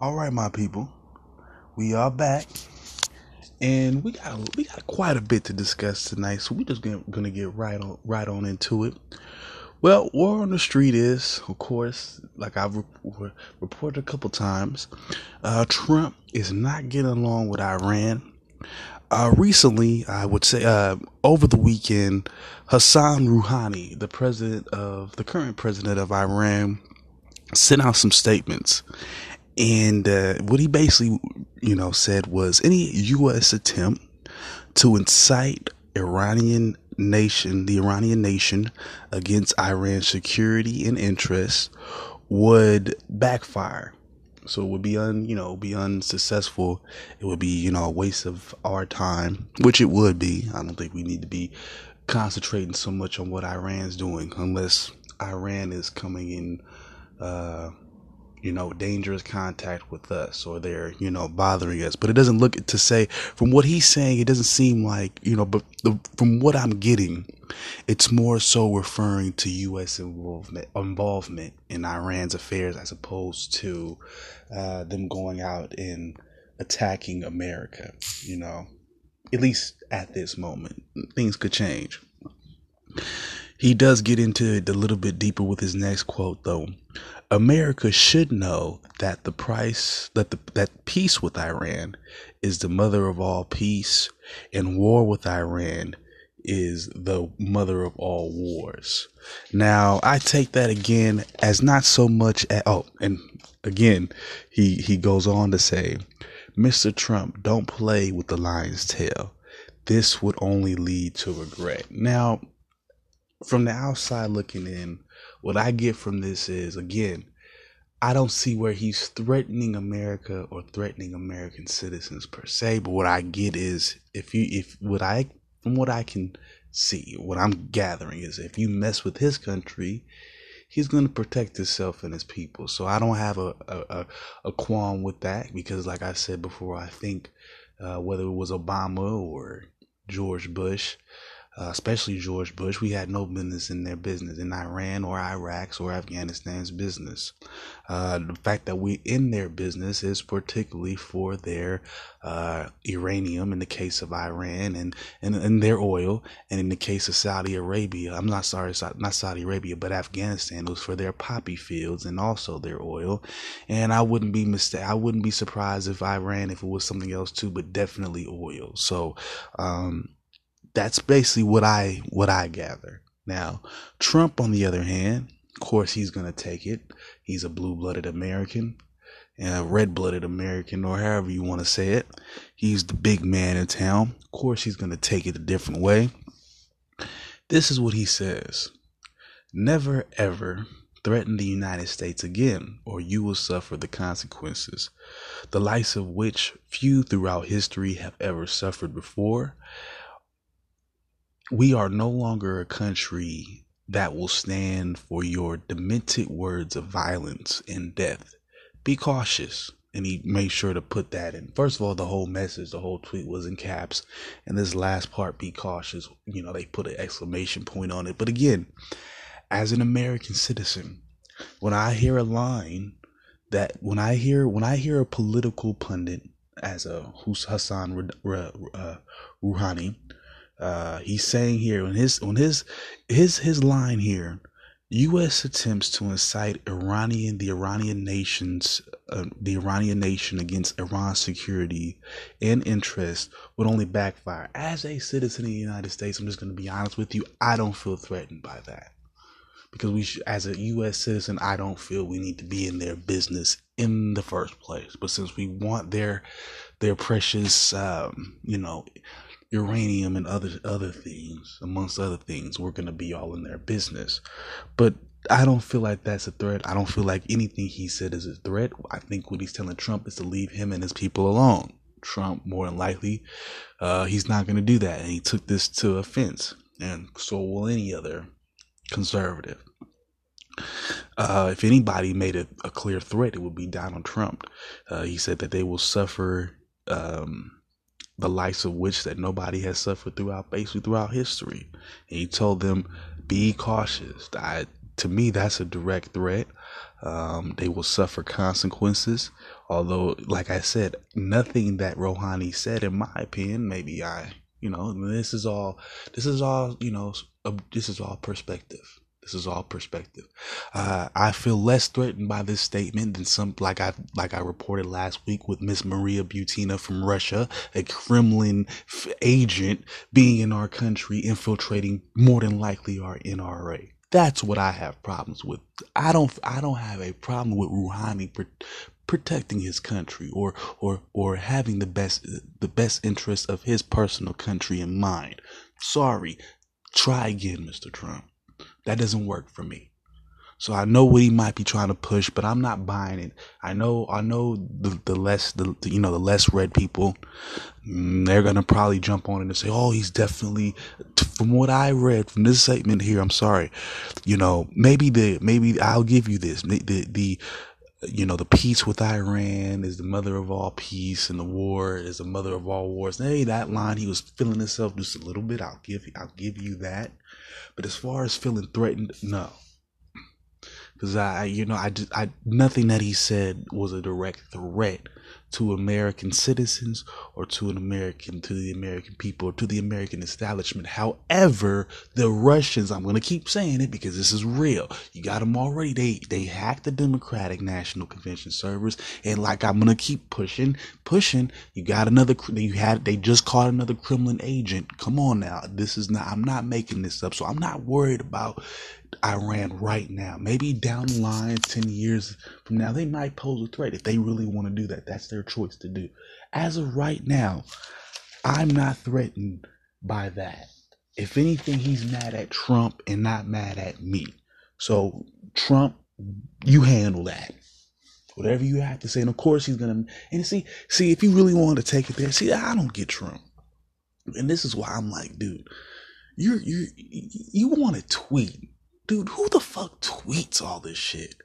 All right, my people, we are back, and we got we got quite a bit to discuss tonight. So we just gonna, gonna get right on right on into it. Well, war on the street is, of course, like I've re- reported a couple times, uh, Trump is not getting along with Iran. Uh, recently, I would say uh, over the weekend, Hassan Rouhani, the president of the current president of Iran, sent out some statements and uh, what he basically, you know, said was any U.S. attempt to incite Iranian nation, the Iranian nation, against Iran's security and interests would backfire. So it would be un, you know, be unsuccessful. It would be, you know, a waste of our time, which it would be. I don't think we need to be concentrating so much on what Iran's doing unless Iran is coming in, uh, you know, dangerous contact with us or they're, you know, bothering us. But it doesn't look to say from what he's saying, it doesn't seem like, you know, but the, from what I'm getting, it's more so referring to U.S. involvement, involvement in Iran's affairs as opposed to uh, them going out and attacking America, you know, at least at this moment. Things could change. He does get into it a little bit deeper with his next quote, though. America should know that the price that the that peace with Iran is the mother of all peace, and war with Iran is the mother of all wars. Now, I take that again as not so much at oh, and again, he he goes on to say, Mr. Trump, don't play with the lion's tail. This would only lead to regret. Now, from the outside looking in, what I get from this is again, I don't see where he's threatening America or threatening American citizens per se, but what I get is if you if what I from what I can see, what I'm gathering is if you mess with his country, he's going to protect himself and his people. So I don't have a a, a qualm with that because, like I said before, I think uh, whether it was Obama or George Bush, uh, especially George Bush, we had no business in their business in Iran or Iraq's or Afghanistan's business. Uh, the fact that we're in their business is particularly for their uh, uranium in the case of Iran and, and, and their oil, and in the case of Saudi Arabia, I'm not sorry, not Saudi Arabia, but Afghanistan was for their poppy fields and also their oil. And I wouldn't be mistake, I wouldn't be surprised if Iran if it was something else too, but definitely oil. So, um, that's basically what I what I gather. Now, Trump, on the other hand, of course, he's gonna take it. He's a blue-blooded American, and a red-blooded American, or however you want to say it. He's the big man in town. Of course, he's gonna take it a different way. This is what he says: Never ever threaten the United States again, or you will suffer the consequences, the likes of which few throughout history have ever suffered before we are no longer a country that will stand for your demented words of violence and death. Be cautious. And he made sure to put that in. First of all, the whole message, the whole tweet was in caps. And this last part, be cautious, you know, they put an exclamation point on it. But again, as an American citizen, when I hear a line that when I hear when I hear a political pundit as a Hassan uh, Rouhani uh, he's saying here on his on his his his line here, U.S. attempts to incite Iranian the Iranian nations uh, the Iranian nation against Iran's security and interest would only backfire. As a citizen of the United States, I'm just going to be honest with you. I don't feel threatened by that because we as a U.S. citizen, I don't feel we need to be in their business in the first place. But since we want their their precious, um, you know uranium and other other things, amongst other things, we're gonna be all in their business. But I don't feel like that's a threat. I don't feel like anything he said is a threat. I think what he's telling Trump is to leave him and his people alone. Trump, more than likely, uh, he's not going to do that. And he took this to offense. And so will any other conservative. Uh, if anybody made a, a, clear threat, it would be Donald Trump. Uh, he said that they will suffer um, the likes of which that nobody has suffered throughout basically throughout history. And he told them, be cautious. I to me, that's a direct threat. Um, they will suffer consequences. Although, like I said, nothing that Rouhani said, in my opinion, maybe I, you know, this is all, this is all, you know, this is all perspective. This is all perspective. Uh, I feel less threatened by this statement than some, like I like I reported last week with Miss Maria Butina from Russia, a Kremlin f- agent being in our country, infiltrating more than likely our NRA. That's what I have problems with. I don't I don't have a problem with Rouhani pr- protecting his country or or or having the best the best interests of his personal country in mind. Sorry. Try again, Mr. Trump. That doesn't work for me. So I know what he might be trying to push, but I'm not buying it. I know, I know the, the less, the, you know, the less red people, mm, they're to probably jump on it and say, oh, he's definitely, from what I read from this statement here, I'm sorry, you know, maybe the, maybe I'll give you this, the, the, the you know, the peace with Iran is the mother of all peace and the war is the mother of all wars. Hey, that line, he was feeling himself just a little bit. I'll give, I'll give you that. But as far as feeling threatened, no. Because I, you know, I just, I, nothing that he said was a direct threat to American citizens or to an American, to the American people, or to the American establishment. However, the Russians, I'm going to keep saying it because this is real. You got them already. They, they hacked the Democratic National Convention servers. And like, I'm going to keep pushing, pushing. You got another, you had, they just caught another Kremlin agent. Come on now. This is not, I'm not making this up. So I'm not worried about Iran right now. Maybe down the line, 10 years from now, they might pose a threat if they really want to do that. That's their choice to do. As of right now, I'm not threatened by that. If anything, he's mad at Trump and not mad at me. So, Trump, you handle that. Whatever you have to say. And of course, he's going to. And see, see, if you really want to take it there, see, I don't get Trump. And this is why I'm like, dude, you're, you you want to tweet Dude, who the fuck tweets all this shit?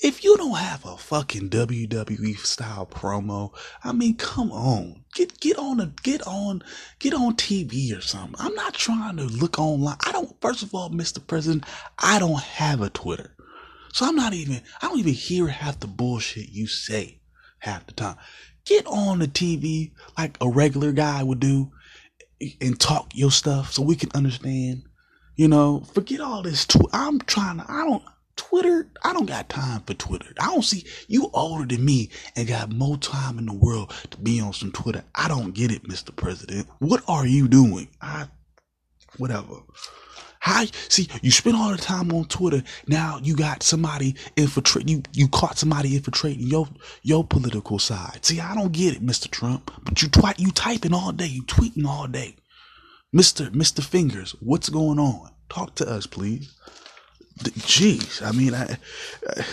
If you don't have a fucking WWE style promo, I mean, come on, get get on a get on get on TV or something. I'm not trying to look online. I don't. First of all, Mr. President, I don't have a Twitter, so I'm not even. I don't even hear half the bullshit you say half the time. Get on the TV like a regular guy would do, and talk your stuff so we can understand you know, forget all this. Tw- I'm trying to, I don't, Twitter, I don't got time for Twitter. I don't see you older than me and got more time in the world to be on some Twitter. I don't get it, Mr. President. What are you doing? I, whatever. How see you spend all the time on Twitter. Now you got somebody infiltrate you. You caught somebody infiltrating your your political side. See, I don't get it, Mr. Trump. But you twi- you typing all day, you tweeting all day. Mr. Mr. Fingers, what's going on? Talk to us, please. Jeez, I mean, I, I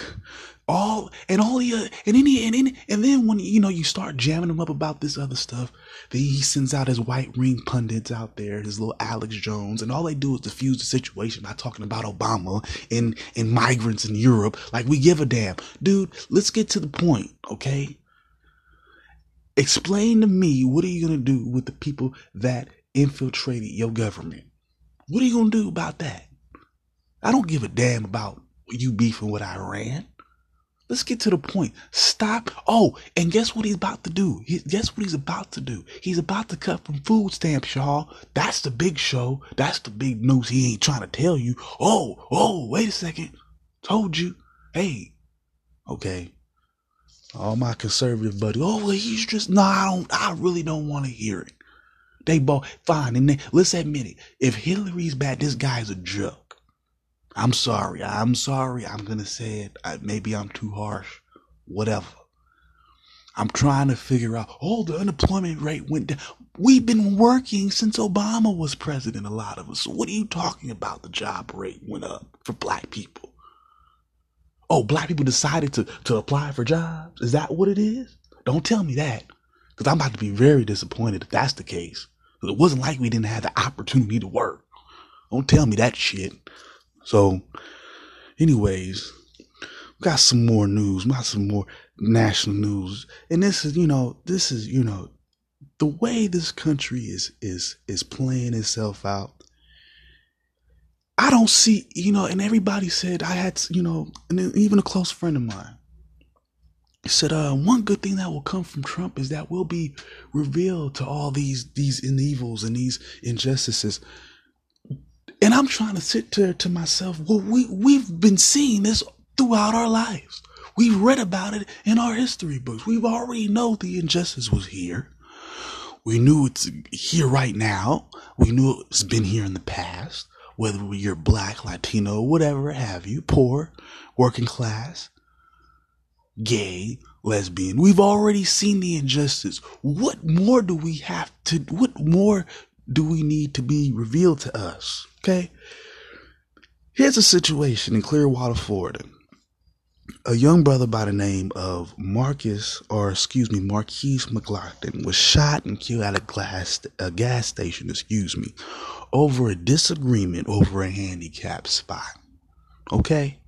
all and all the uh, and any and any and then when you know you start jamming him up about this other stuff, then he sends out his white ring pundits out there, his little Alex Jones, and all they do is diffuse the situation by talking about Obama and and migrants in Europe. Like we give a damn, dude. Let's get to the point, okay? Explain to me what are you gonna do with the people that infiltrated your government. What are you going to do about that? I don't give a damn about you beefing with Iran. Let's get to the point. Stop. Oh, and guess what he's about to do? He, guess what he's about to do? He's about to cut from food stamps, y'all. That's the big show. That's the big news he ain't trying to tell you. Oh, oh, wait a second. Told you. Hey, okay. All my conservative buddies. Oh, well, he's just, no, I don't, I really don't want to hear it. They both fine, and they, let's admit it. If Hillary's bad, this guy's a joke. I'm sorry. I'm sorry. I'm gonna say it. I, maybe I'm too harsh. Whatever. I'm trying to figure out. Oh, the unemployment rate went down. We've been working since Obama was president. A lot of us. So what are you talking about? The job rate went up for black people. Oh, black people decided to to apply for jobs. Is that what it is? Don't tell me that, because I'm about to be very disappointed if that's the case. It wasn't like we didn't have the opportunity to work. Don't tell me that shit. So, anyways, got some more news, got some more national news. And this is, you know, this is, you know, the way this country is is is playing itself out. I don't see, you know, and everybody said I had, you know, and even a close friend of mine said, uh, one good thing that will come from Trump is that we'll be revealed to all these these evils and these injustices. And I'm trying to sit there to myself, well, we we've been seeing this throughout our lives. We've read about it in our history books. We've already know the injustice was here. We knew it's here right now. We knew it's been here in the past whether you're black, Latino, whatever have you, poor, working class, gay, lesbian. We've already seen the injustice. What more do we have to, what more do we need to be revealed to us? Okay. Here's a situation in Clearwater, Florida. A young brother by the name of Marcus, or excuse me, Marquise McLaughlin, was shot and killed at a, glass, a gas station, excuse me, over a disagreement over a handicap spot. Okay?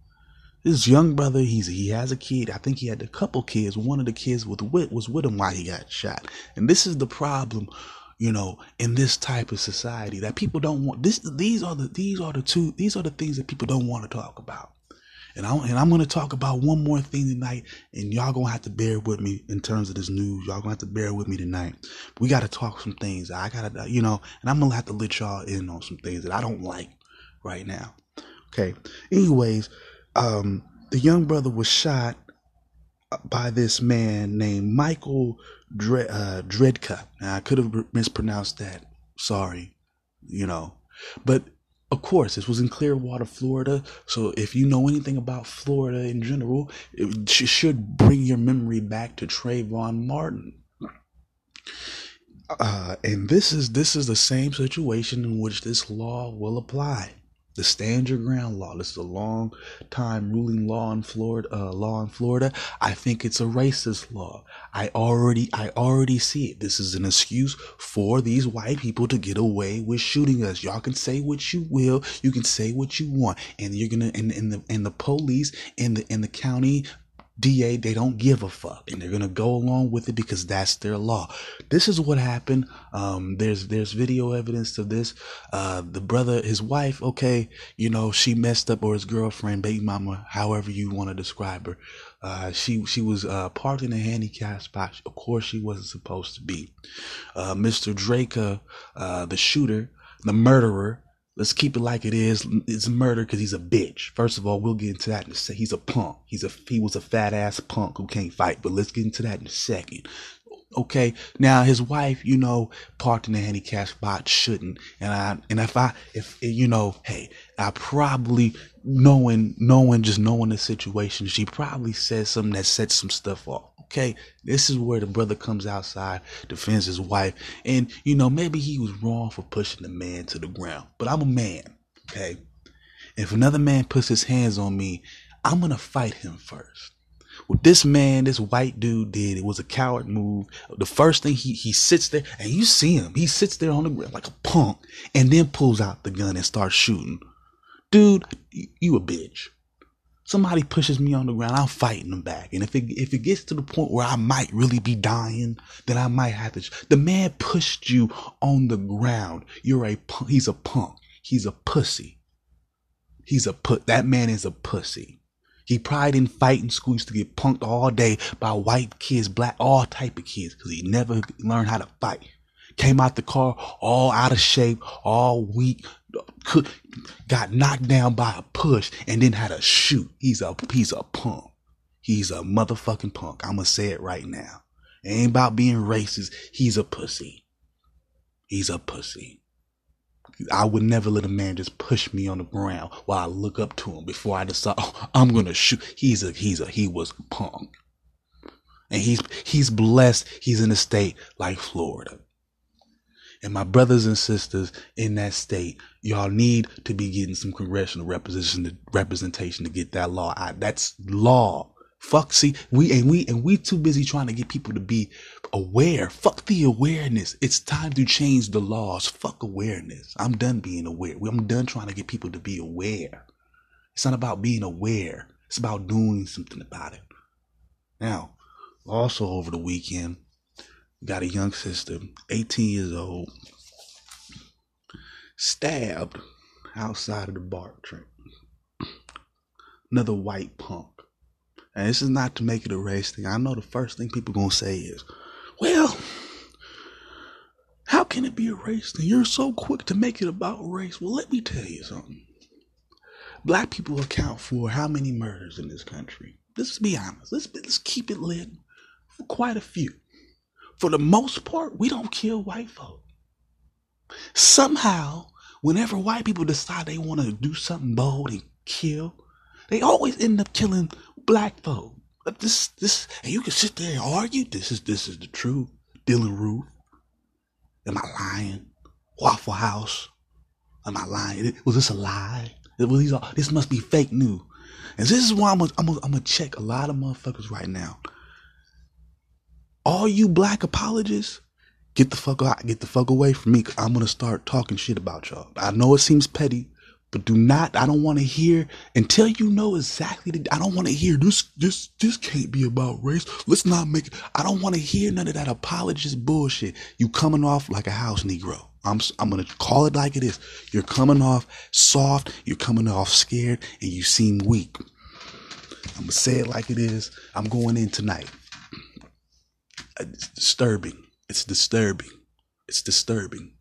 This young brother, he's he has a kid. I think he had a couple kids. One of the kids with with was with him while he got shot. And this is the problem, you know, in this type of society that people don't want. This these are the these are the two these are the things that people don't want to talk about. And, I, and I'm going to talk about one more thing tonight, and y'all to have to bear with me in terms of this news. Y'all to have to bear with me tonight. We got to talk some things. I got to, you know, and I'm to have to let y'all in on some things that I don't like right now. Okay. Anyways, um, the young brother was shot by this man named Michael Dre, uh, Dredka. Now, I could have mispronounced that. Sorry, you know. But of course, this was in Clearwater, Florida. So if you know anything about Florida in general, it should bring your memory back to Trayvon Martin. Uh, and this is this is the same situation in which this law will apply the stand your ground law. This is a long time ruling law in Florida. Uh, law in Florida. I think it's a racist law. I already, I already see it. This is an excuse for these white people to get away with shooting us. Y'all can say what you will. You can say what you want, and you're gonna, and, and the and the police and the and the county DA, they don't give a fuck and they're gonna go along with it because that's their law. This is what happened. Um, there's there's video evidence of this. Uh, the brother, his wife, okay, you know, she messed up or his girlfriend, baby mama, however you want to describe her. Uh, she she was uh, parked in a handicap spot. Of course, she wasn't supposed to be. Uh, Mr. Draker, uh, the shooter, the murderer, Let's keep it like it is. It's murder because he's a bitch. First of all, we'll get into that in a second. He's a punk. He's a he was a fat ass punk who can't fight. But let's get into that in a second. Okay. Now his wife, you know, parked in a handicap spot shouldn't. And I and if I if you know, hey, I probably knowing knowing just knowing the situation, she probably said something that set some stuff off. Okay, this is where the brother comes outside, defends his wife, and you know maybe he was wrong for pushing the man to the ground, but I'm a man. Okay, if another man puts his hands on me, I'm gonna fight him first. What this man, this white dude did, it was a coward move. The first thing he he sits there and you see him, he sits there on the ground like a punk, and then pulls out the gun and starts shooting. Dude, you a bitch somebody pushes me on the ground, I'm fighting them back. And if it if it gets to the point where I might really be dying, then I might have to. The man pushed you on the ground. You're a he's a punk. He's a pussy. He's a put. That man is a pussy. He probably didn't fight in school. Used to get punked all day by white kids, black, all type of kids, because he never learned how to fight. Came out the car all out of shape, all weak, could, got knocked down by a push and then had to shoot. He's a he's a punk. He's a motherfucking punk. I'ma say it right now. It ain't about being racist. He's a pussy. He's a pussy. I would never let a man just push me on the ground while I look up to him before I decide oh, I'm gonna shoot. He's a he's a he was a punk. And he's he's blessed he's in a state like Florida. And my brothers and sisters in that state, y'all need to be getting some congressional representation to, representation to get that law out. That's law. Fuck, see, we and we and we too busy trying to get people to be aware. Fuck the awareness. It's time to change the laws. Fuck awareness. I'm done being aware. I'm done trying to get people to be aware. It's not about being aware. It's about doing something about it. Now, also over the weekend, got a young sister, 18 years old, stabbed outside of the BART train. Another white punk. And this is not to make it a race thing. I know the first thing people gonna say is, well, how can it be a race thing? You're so quick to make it about race. Well, let me tell you something. Black people account for how many murders in this country? Let's be honest. Let's, let's keep it lit. For quite a few. For the most part, we don't kill white folk. Somehow, whenever white people decide they want to do something bold and kill, they always end up killing black folk. This, this, and you can sit there and argue. This is, this is the truth. Dylan Roof. Am I lying? Waffle House. Am I lying? Was this a lie? Was all, this must be fake news. And this is why I'm gonna, I'm gonna, I'm gonna check a lot of motherfuckers right now. All you black apologists, get the fuck out, get the fuck away from me. i I'm gonna start talking shit about y'all. I know it seems petty, but do not i don't want to hear until you know exactly the, i don't want to hear this this this can't be about race. Let's not make it i don't want to hear none of that apologist bullshit. You coming off like a house negro. I'm i'm gonna call it like it is. You're coming off soft you're coming off scared and you seem weak. I'm gonna say it like it is. I'm going in tonight it's disturbing it's disturbing it's disturbing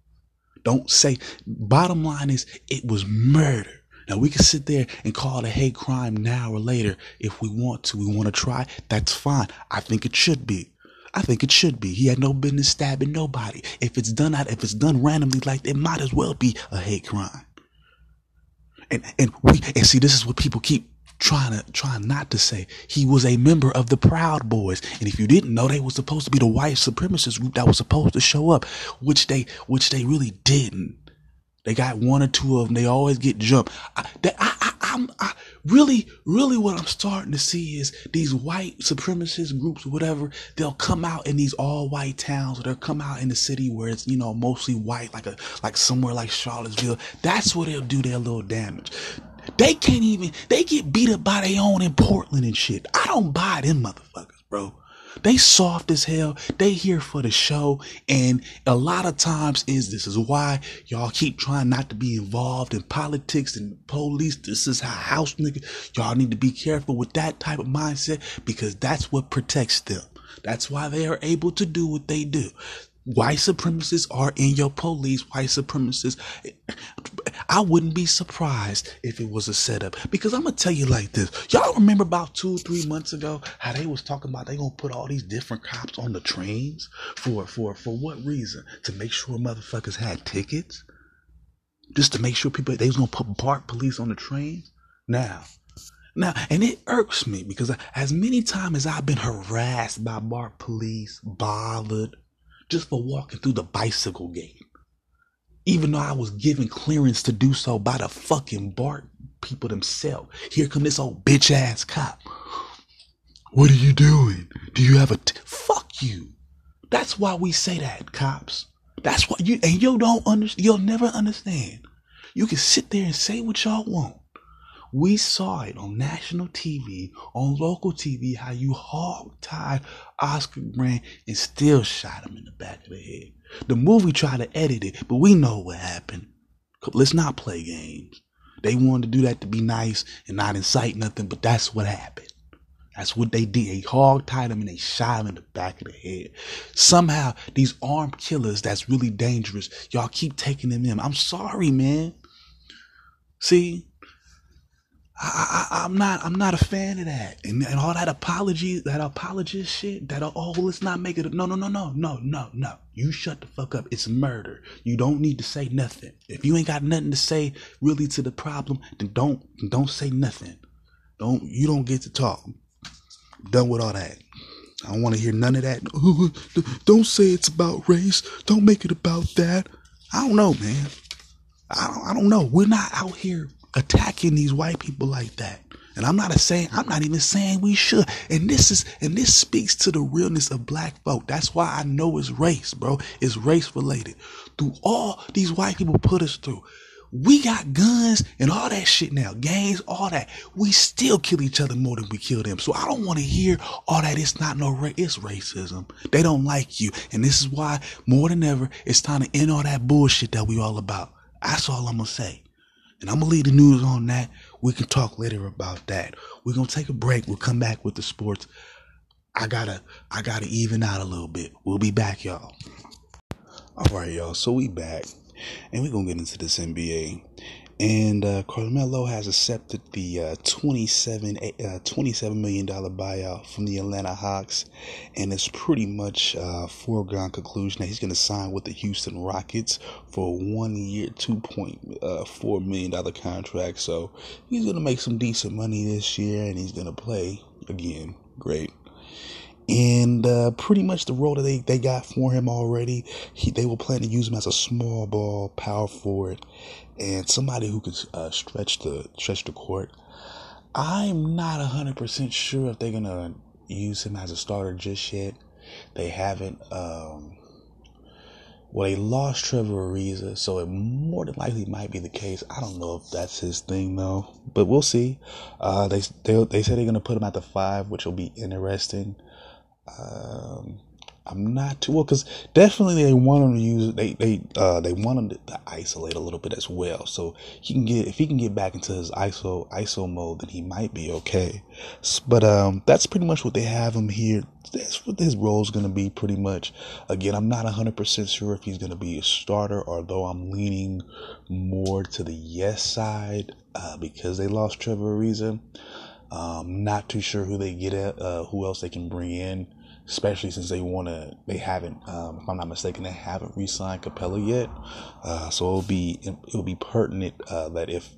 don't say, bottom line is, it was murder. Now we can sit there and call it a hate crime now or later if we want to. We want to try. That's fine. I think it should be. I think it should be. He had no business stabbing nobody. If it's done out, if it's done randomly like that, it might as well be a hate crime. And and we and see this is what people keep trying to trying not to say he was a member of the Proud Boys. And if you didn't know, they were supposed to be the white supremacist group that was supposed to show up, which they which they really didn't. They got one or two of them. They always get jumped. I, I, I, am I, really, really what I'm starting to see is these white supremacist groups whatever, they'll come out in these all white towns or they'll come out in the city where it's, you know, mostly white, like a, like somewhere like Charlottesville. That's where they'll do their little damage. They can't even, they get beat up by their own in Portland and shit. I don't buy them motherfuckers, bro. They soft as hell. They here for the show. And a lot of times is this is why y'all keep trying not to be involved in politics and police. This is how house nigga. Y'all need to be careful with that type of mindset because that's what protects them. That's why they are able to do what they do white supremacists are in your police, white supremacists. I wouldn't be surprised if it was a setup because I'm gonna tell you like this. Y'all remember about two or three months ago how they was talking about they gonna put all these different cops on the trains for for for what reason? To make sure motherfuckers had tickets? Just to make sure people they was gonna put BART police on the trains? Now now, and it irks me because as many times as I've been harassed by BART police, bothered, just for walking through the bicycle gate. Even though I was given clearance to do so by the fucking BART people themselves. Here come this old bitch ass cop. What are you doing? Do you have a t- fuck you? That's why we say that, cops. That's what you and you don't understand. You'll never understand. You can sit there and say what y'all want. We saw it on national TV, on local TV, how you hog tied Oscar Grant and still shot him in the back of the head. The movie tried to edit it, but we know what happened. Let's not play games. They wanted to do that to be nice and not incite nothing, but that's what happened. That's what they did. They hog tied him and they shot him in the back of the head. Somehow, these armed killers that's really dangerous, y'all keep taking them in. I'm sorry, man. See, I, I, am not I'm not a fan of that. And, and all that apology that apologist shit that oh let's not make it no no no no no no no. You shut the fuck up. It's murder. You don't need to say nothing. If you ain't got nothing to say really to the problem then don't don't say nothing. Don't you don't get to talk. Done with all that. I don't want to hear none of that. Don't say it's about race. Don't make it about that. I don't know man. I don't, I don't know. We're not out here attacking these white people like that. And I'm not saying I'm not even saying we should. And this is and this speaks to the realness of black folk. That's why I know it's race, bro. It's race related. Through all these white people put us through. We got guns and all that shit now, gangs, all that. We still kill each other more than we kill them. So I don't want to hear all that. It's not no race. It's racism. They don't like you. And this is why more than ever, it's time to end all that bullshit that we all about. That's all I'm to say. And I'm gonna leave the news on that. We can talk later about that. We're gonna take a break. We'll come back with the sports. I gotta I gotta even out a little bit. We'll be back, y'all. All right, y'all. So we back, and we're gonna get into this NBA. And uh, Carmelo has accepted the uh, 27, uh, $27 million buyout from the Atlanta Hawks. And it's pretty much a uh, foregone conclusion that he's going to sign with the Houston Rockets for a one year, $2.4 uh, million contract. So he's going to make some decent money this year and he's going to play again. Great and uh, pretty much the role that they, they got for him already, he, they will plan to use him as a small ball power forward and somebody who could uh, stretch the stretch the court. I'm not hundred percent sure if they're gonna use him as a starter just yet. They haven't. Um, well, they lost Trevor Ariza, so it more than likely might be the case. I don't know if that's his thing though, but we'll see. Uh, they they they said they're gonna put him at the five, which will be interesting. Um, I'm not too well because definitely they want him to use they they uh they want him to, to, isolate a little bit as well. So he can get if he can get back into his ISO ISO mode, then he might be okay. But um, that's pretty much what they have him here. That's what his role is to be pretty much. Again, I'm not 100 percent sure if he's to be a starter, although I'm leaning more to the yes side uh, because they lost Trevor Ariza. Um, not too sure who they get at, uh, who else they can bring in especially since they want to. They haven't, um, if I'm not mistaken, they haven't re-signed Capela yet. Uh, so it'll be it'll be pertinent uh, that if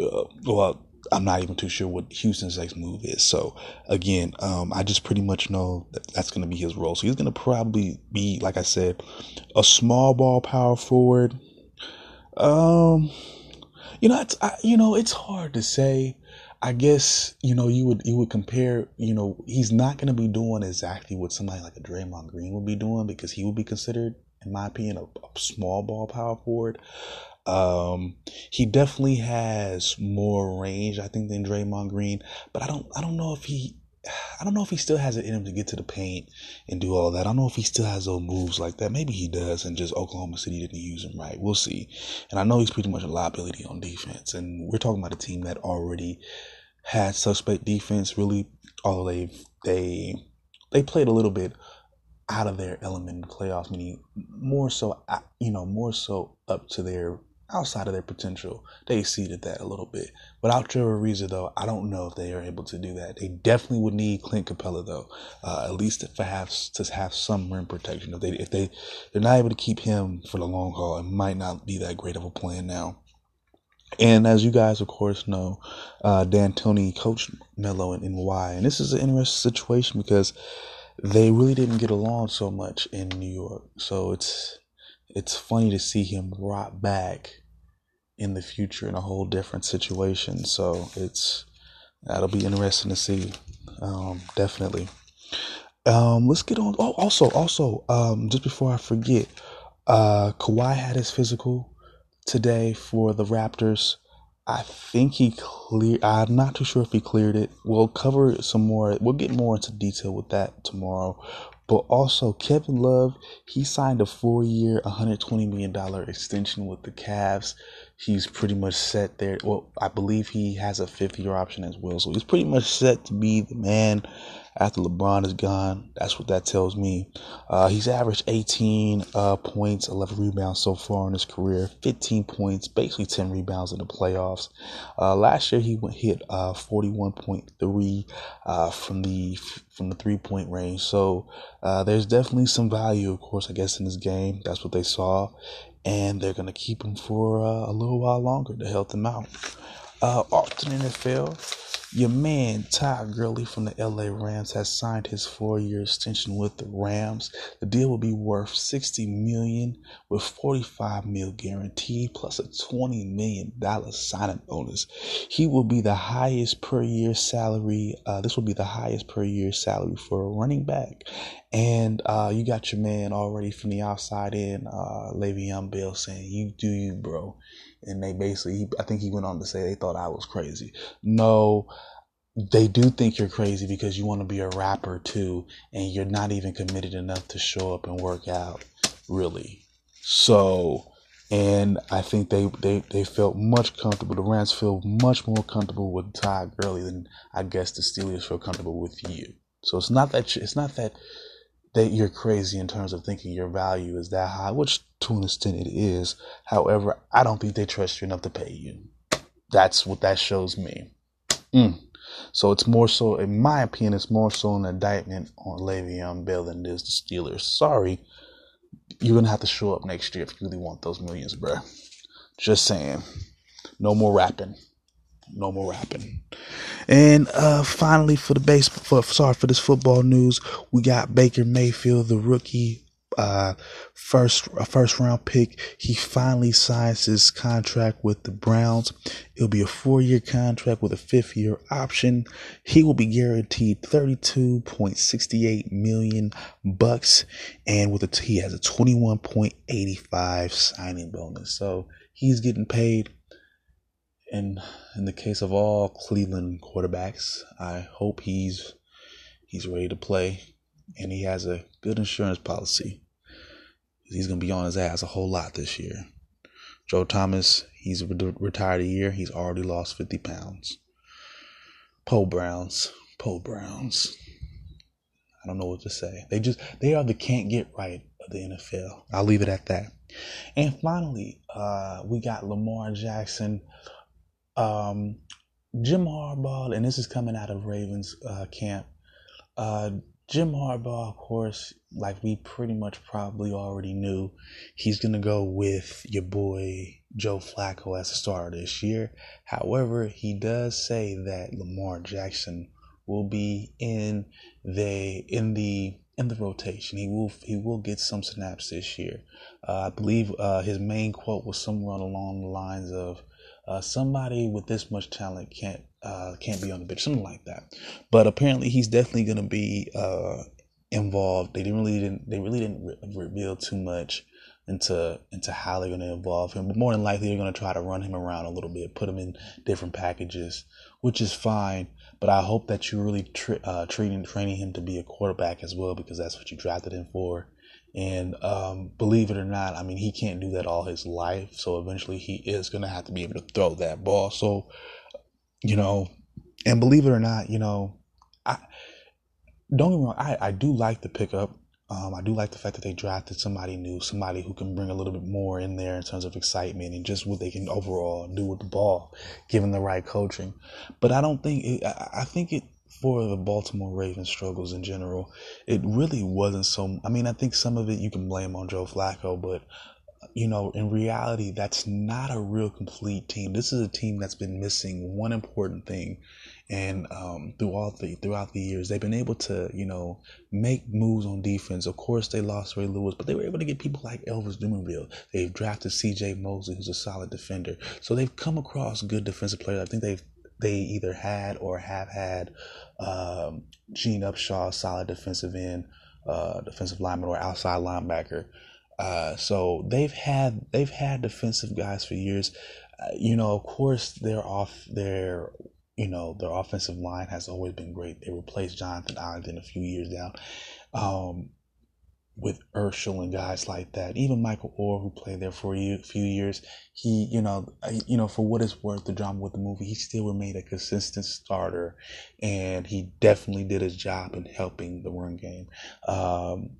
uh, well. I'm not even too sure what Houston's next move is. So again, um, I just pretty much know that that's going to be his role. So he's going to probably be, like I said, a small ball power forward. Um, you know, it's I, you know, it's hard to say I guess you know you would you would compare you know he's not going to be doing exactly what somebody like a Draymond Green would be doing because he would be considered, in my opinion, a, a small ball power forward. Um, he definitely has more range, I think, than Draymond Green, but I don't I don't know if he I don't know if he still has it in him to get to the paint and do all that. I don't know if he still has those moves like that. Maybe he does, and just Oklahoma City didn't use him right. We'll see. And I know he's pretty much a liability on defense. And we're talking about a team that already had suspect defense really although they they they played a little bit out of their element in the playoffs meaning more so uh, you know more so up to their outside of their potential. They exceeded that a little bit. Without Trevor Ariza though I don't know if they are able to do that. They definitely would need Clint Capela though uh, at least to have to have some rim protection. If they if they they're not able to keep him for the long haul it might not be that great of a plan now and as you guys, of course, know, uh, D'Antoni coached Melo in, in Y. And this is an interesting situation because they really didn't get along so much in New York. So it's it's funny to see him brought back in the future in a whole different situation. So it's that'll be interesting to see. Um, definitely. Um, let's get on. Oh, also, also, um, just before I forget, uh, Kawhi had his physical today for the Raptors. I think he cleared. I'm not too sure if he cleared it. We'll cover some more. We'll get more into detail with that tomorrow. But also, Kevin Love, he signed a four-year, 120 million dollar extension with the Cavs. He's pretty much set there. Well, I believe he has a fifth-year option as well. So he's pretty much set to be the man after LeBron is gone. That's what that tells me. Uh, he's averaged 18 uh, points, 11 rebounds so far in his career, 15 points, basically 10 rebounds in the playoffs. Uh, last year he went hit uh, 41.3 uh, from the from the three point range. So uh, there's definitely some value, of course, I guess in this game. That's what they saw, and they're gonna keep him for a little while longer to help them out. Uh, off to the NFL. Your man Todd Gurley from the LA Rams has signed his four-year extension with the Rams. The deal will be worth 60 million with 45 mil guaranteed plus a 20 million dollar signing bonus. He will be the highest per year salary. Uh, this will be the highest per year salary for a running back. And uh, you got your man already from the outside in, uh, Le'Veon Bell saying, "You do you, bro." And they basically, I think he went on to say they thought I was crazy. No, they do think you're crazy because you want to be a rapper too, and you're not even committed enough to show up and work out, really. So And I think they, they, they felt much comfortable. The Rams feel much more comfortable with Todd Gurley than I guess the Steelers feel comfortable with you. So it's not that it's not that that you're crazy in terms of thinking your value is that high, which to an extent it is. However, I don't think they trust you enough to pay you. That's what that shows me. Mm. So it's more so, in my opinion, it's more so an indictment on Le'Veon Bell than it is the Steelers. Sorry, you're gonna have to show up next year if you really want those millions, bro. Just saying. No more rapping. No more rapping. And uh, finally, for the base, for sorry for this football news, we got Baker Mayfield, the rookie uh, first a first round pick. He finally signs his contract with the Browns. It'll be a four year contract with a fifth year option. He will be guaranteed thirty two point sixty eight million bucks, and with a he has a twenty one point eighty five signing bonus. So he's getting paid. And in the case of all Cleveland quarterbacks, I hope he's he's ready to play and he has a good insurance policy he's going to be on his ass a whole lot this year. Joe Thomas, he's retired a year. He's already lost 50 pounds. Poe Browns. Poe Browns. I don't know what to say. They just, they are the can't get right of the NFL. I'll leave it at that. And finally, uh, we got Lamar Jackson. Um, Jim Harbaugh, and this is coming out of Ravens uh, camp. Uh, Jim Harbaugh, of course, like we pretty much probably already knew, he's going to go with your boy Joe Flacco as a starter this year. However, he does say that Lamar Jackson will be in the in the in the rotation. He will he will get some snaps this year. Uh, I believe uh, his main quote was somewhere along the lines of uh, somebody with this much talent can't uh, can't be on the bench, something like that. But apparently, he's definitely going to be uh, involved. They didn't really didn't they really didn't re- reveal too much into into how they're going to involve him. But more than likely, they're going to try to run him around a little bit, put him in different packages, which is fine. But I hope that you're really tra- uh, training training him to be a quarterback as well, because that's what you drafted him for. And um, believe it or not, I mean, he can't do that all his life. So eventually, he is going to have to be able to throw that ball. So you know, and believe it or not, you know, I don't get me wrong, I, I do like the pickup. Um, I do like the fact that they drafted somebody new, somebody who can bring a little bit more in there in terms of excitement and just what they can overall do with the ball, given the right coaching. But I don't think it, I, I think it for the Baltimore Ravens struggles in general, it really wasn't so. I mean, I think some of it you can blame on Joe Flacco, but you know, in reality, that's not a real complete team. This is a team that's been missing one important thing, and um, throughout the throughout the years, they've been able to, you know, make moves on defense. Of course, they lost Ray Lewis, but they were able to get people like Elvis Dumervil. They've drafted C.J. Mosley, who's a solid defender. So they've come across good defensive players. I think they've they either had or have had um, Gene Upshaw, solid defensive end, uh, defensive lineman, or outside linebacker. Uh, so they've had they've had defensive guys for years. Uh, you know, of course, they're off their you know their offensive line has always been great. They replaced Jonathan Ogden a few years down um, with Urschel and guys like that. Even Michael Oher, who played there for a few years, he you know you know for what it's worth, the drama with the movie, he still remained a consistent starter, and he definitely did his job in helping the run game. Um,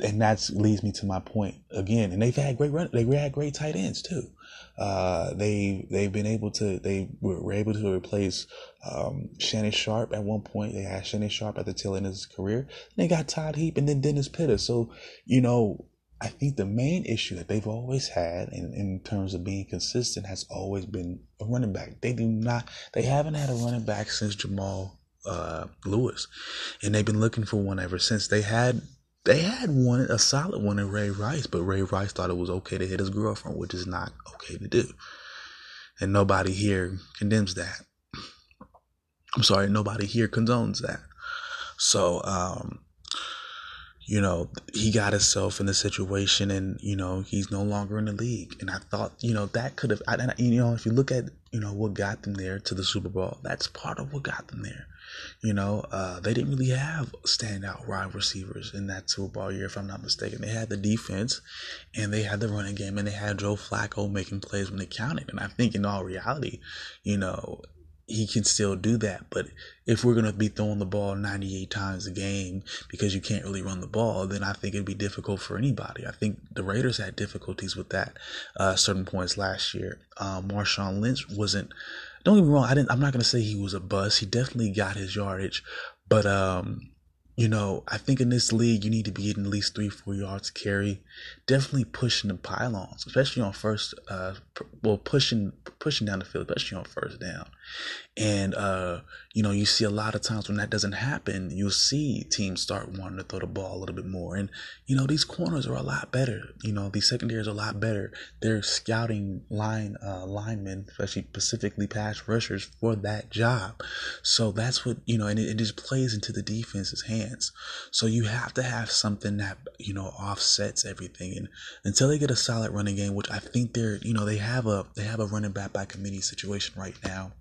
and that leads me to my point again. And they've had great run, they had great tight ends too. Uh, they they've been able to they were able to replace um, Shannon Sharpe at one point. They had Shannon Sharpe at the tail end of his career. They got Todd Heap and then Dennis Pitta. So you know, I think the main issue that they've always had in, in terms of being consistent has always been a running back. They do not they haven't had a running back since Jamal uh, Lewis, and they've been looking for one ever since. They had they had one, a solid one in Ray Rice, but Ray Rice thought it was okay to hit his girlfriend, which is not okay to do. And nobody here condemns that. I'm sorry, nobody here condones that. So, um, you know, he got himself in the situation and, you know, he's no longer in the league. And I thought, you know, that could have, I, you know, if you look at, you know, what got them there to the Super Bowl, that's part of what got them there. You know, uh, they didn't really have standout wide receivers in that Super Bowl year, if I'm not mistaken. They had the defense and they had the running game and they had Joe Flacco making plays when it counted. And I think in all reality, you know, he can still do that. But if we're going to be throwing the ball 98 times a game because you can't really run the ball, then I think it'd be difficult for anybody. I think the Raiders had difficulties with that uh, certain points last year. Um, Marshawn Lynch wasn't. Don't get me wrong. I didn't. I'm not going to say he was a bust. He definitely got his yardage, but um, you know, I think in this league you need to be getting at least three, four yards carry. Definitely pushing the pylons, especially on first. Uh, well, pushing pushing down the field, especially on first down. And uh, you know, you see a lot of times when that doesn't happen, you'll see teams start wanting to throw the ball a little bit more. And you know, these corners are a lot better. You know, these secondaries are a lot better. They're scouting line uh, linemen, especially specifically pass rushers for that job. So that's what you know, and it, it just plays into the defense's hands. So you have to have something that you know offsets everything. And until they get a solid running game, which I think they're, you know, they have a they have a running back by committee situation right now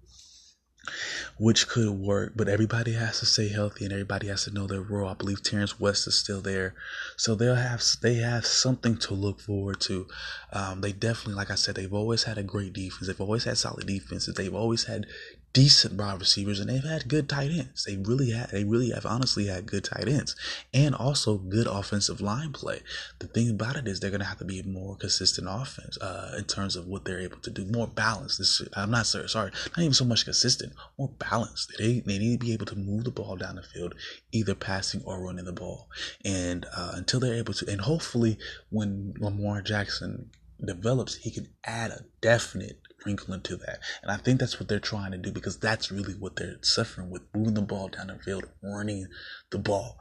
which could work, but everybody has to stay healthy and everybody has to know their role. I believe Terrance West is still there, so they'll have they have something to look forward to. Um, they definitely, like I said, they've always had a great defense. They've always had solid defenses. They've always had decent wide receivers and they've had good tight ends. They really had they really have honestly had good tight ends and also good offensive line play. The thing about it is they're gonna have to be more consistent offense uh, in terms of what they're able to do, more balanced. This I'm not sorry, sorry, not even so much consistent, more balanced. They they need to be able to move the ball down the field, either passing or running the ball. And uh, until they're able to, and hopefully when Lamar Jackson develops, he can add a definite wrinkle into that. And I think that's what they're trying to do because that's really what they're suffering with moving the ball down the field, running the ball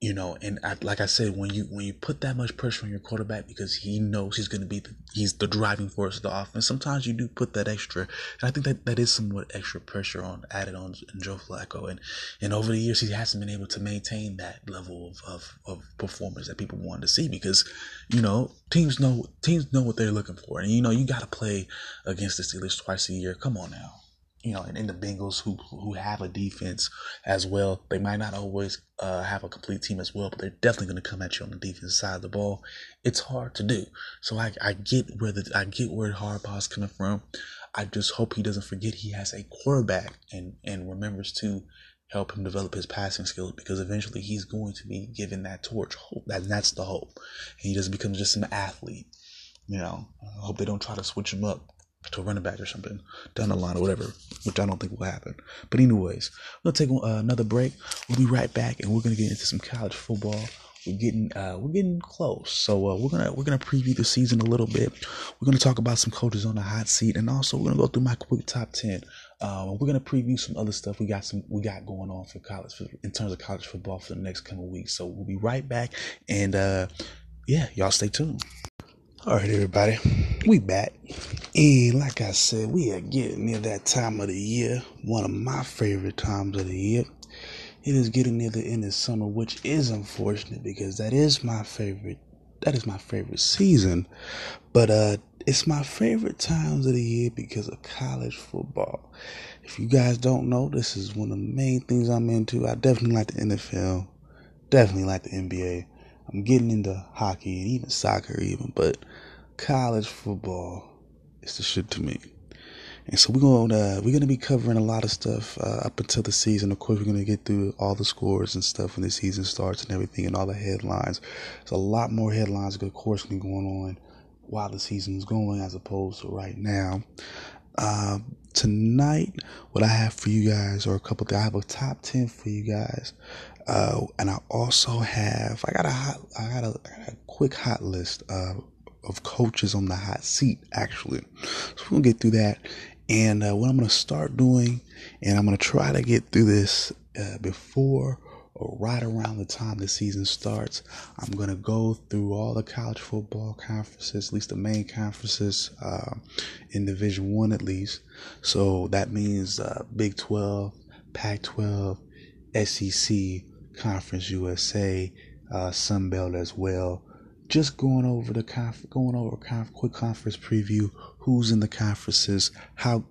you know and I, like i said when you when you put that much pressure on your quarterback because he knows he's going to be the, he's the driving force of the offense sometimes you do put that extra and i think that that is somewhat extra pressure on added on joe flacco. And and over the years he hasn't been able to maintain that level of, of, of performance that people want to see because you know teams know teams know what they're looking for. And you know you got to play against the steelers twice a year. Come on now you know, and, and the Bengals who who have a defense as well. They might not always uh, have a complete team as well, but they're definitely going to come at you on the defense side of the ball. It's hard to do. So I, I get where the I get where Harbaugh's coming from. I just hope he doesn't forget he has a quarterback and and remembers to help him develop his passing skills because eventually he's going to be given that torch. Hope that that's the hope. And he doesn't become just an athlete. You know, I hope they don't try to switch him up to a running back or something down the line or whatever, which I don't think will happen. But anyways, we're gonna take uh, another break. We'll be right back, and we're gonna get into some college football. We're getting uh, we're getting close, so uh, we're gonna we're gonna preview the season a little bit. We're gonna talk about some coaches on the hot seat, and also we're gonna go through my quick top ten. Uh, we're gonna preview some other stuff we got some we got going on for college for, in terms of college football for the next coming weeks. So we'll be right back, and uh, yeah, y'all stay tuned. All right, everybody, we back. And like I said, we are getting near that time of the year, one of my favorite times of the year. It is getting near the end of summer, which is unfortunate because that is my favorite. That is my favorite season, but uh, it's my favorite times of the year because of college football. If you guys don't know, this is one of the main things I'm into. I definitely like the NFL, definitely like the NBA. I'm getting into hockey and even soccer, even, but college football is the shit to me. And so we're gonna we're gonna be covering a lot of stuff uh, up until the season. Of course, we're gonna get through all the scores and stuff when the season starts and everything, and all the headlines. There's a lot more headlines, of course, going on while the season's going, as opposed to right now. Uh, tonight, what I have for you guys are a couple. I have a top ten for you guys, uh, and I also have I got a hot I got a, I got a quick hot list uh, of coaches on the hot seat actually. So we'll get through that, and uh, what I'm gonna start doing, and I'm gonna try to get through this uh, before or right around the time the season starts. I'm gonna go through all the college football conferences, at least the main conferences uh, in Division One at least. So that means uh, Big 12, Pac 12, SEC, Conference USA, uh, Sun Belt as well. Just going over the conf- going over conf- quick conference preview. Who's in the conferences? How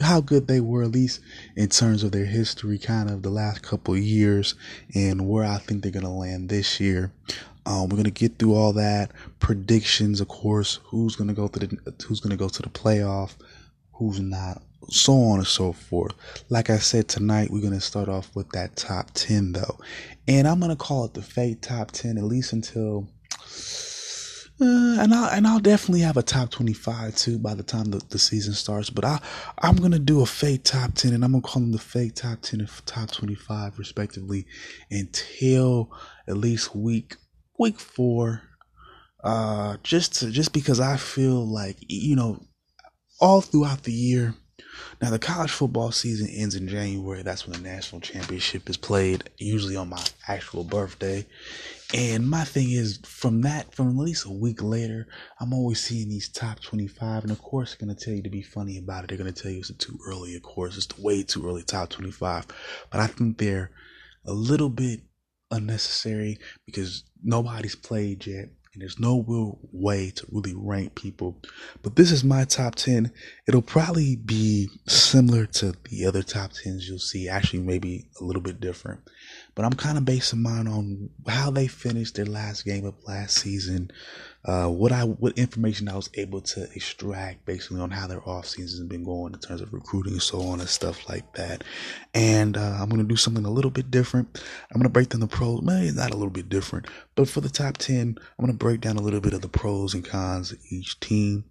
how good they were at least in terms of their history, kind of the last couple years, and where I think they're gonna land this year. Um, we're gonna get through all that predictions, of course. Who's gonna go to the Who's gonna go to the playoff? Who's not? So on and so forth. Like I said tonight, we're gonna start off with that top ten though, and I'm gonna call it the fake top ten at least until uh, and I'll and I'll definitely have a top twenty five too by the time the, the season starts. But I I'm gonna do a fake top ten and I'm gonna call them the fake top ten and top twenty five respectively until at least week week four. Uh, just to just because I feel like you know all throughout the year. Now the college football season ends in January. That's when the national championship is played, usually on my actual birthday. And my thing is, from that, from at least a week later, I'm always seeing these top 25. And of course, they're going to tell you to be funny about it. They're going to tell you it's too early, of course. It's way too early, top 25. But I think they're a little bit unnecessary because nobody's played yet and there's no real way to really rank people. But this is my top 10. It'll probably be similar to the other top 10s you'll see, actually, maybe a little bit different. But I'm kind of basing mine on how they finished their last game of last season, uh, what I what information I was able to extract basically on how their off season has been going in terms of recruiting and so on and stuff like that. And uh, I'm gonna do something a little bit different. I'm gonna break down the pros, maybe not a little bit different, but for the top ten, I'm gonna break down a little bit of the pros and cons of each team.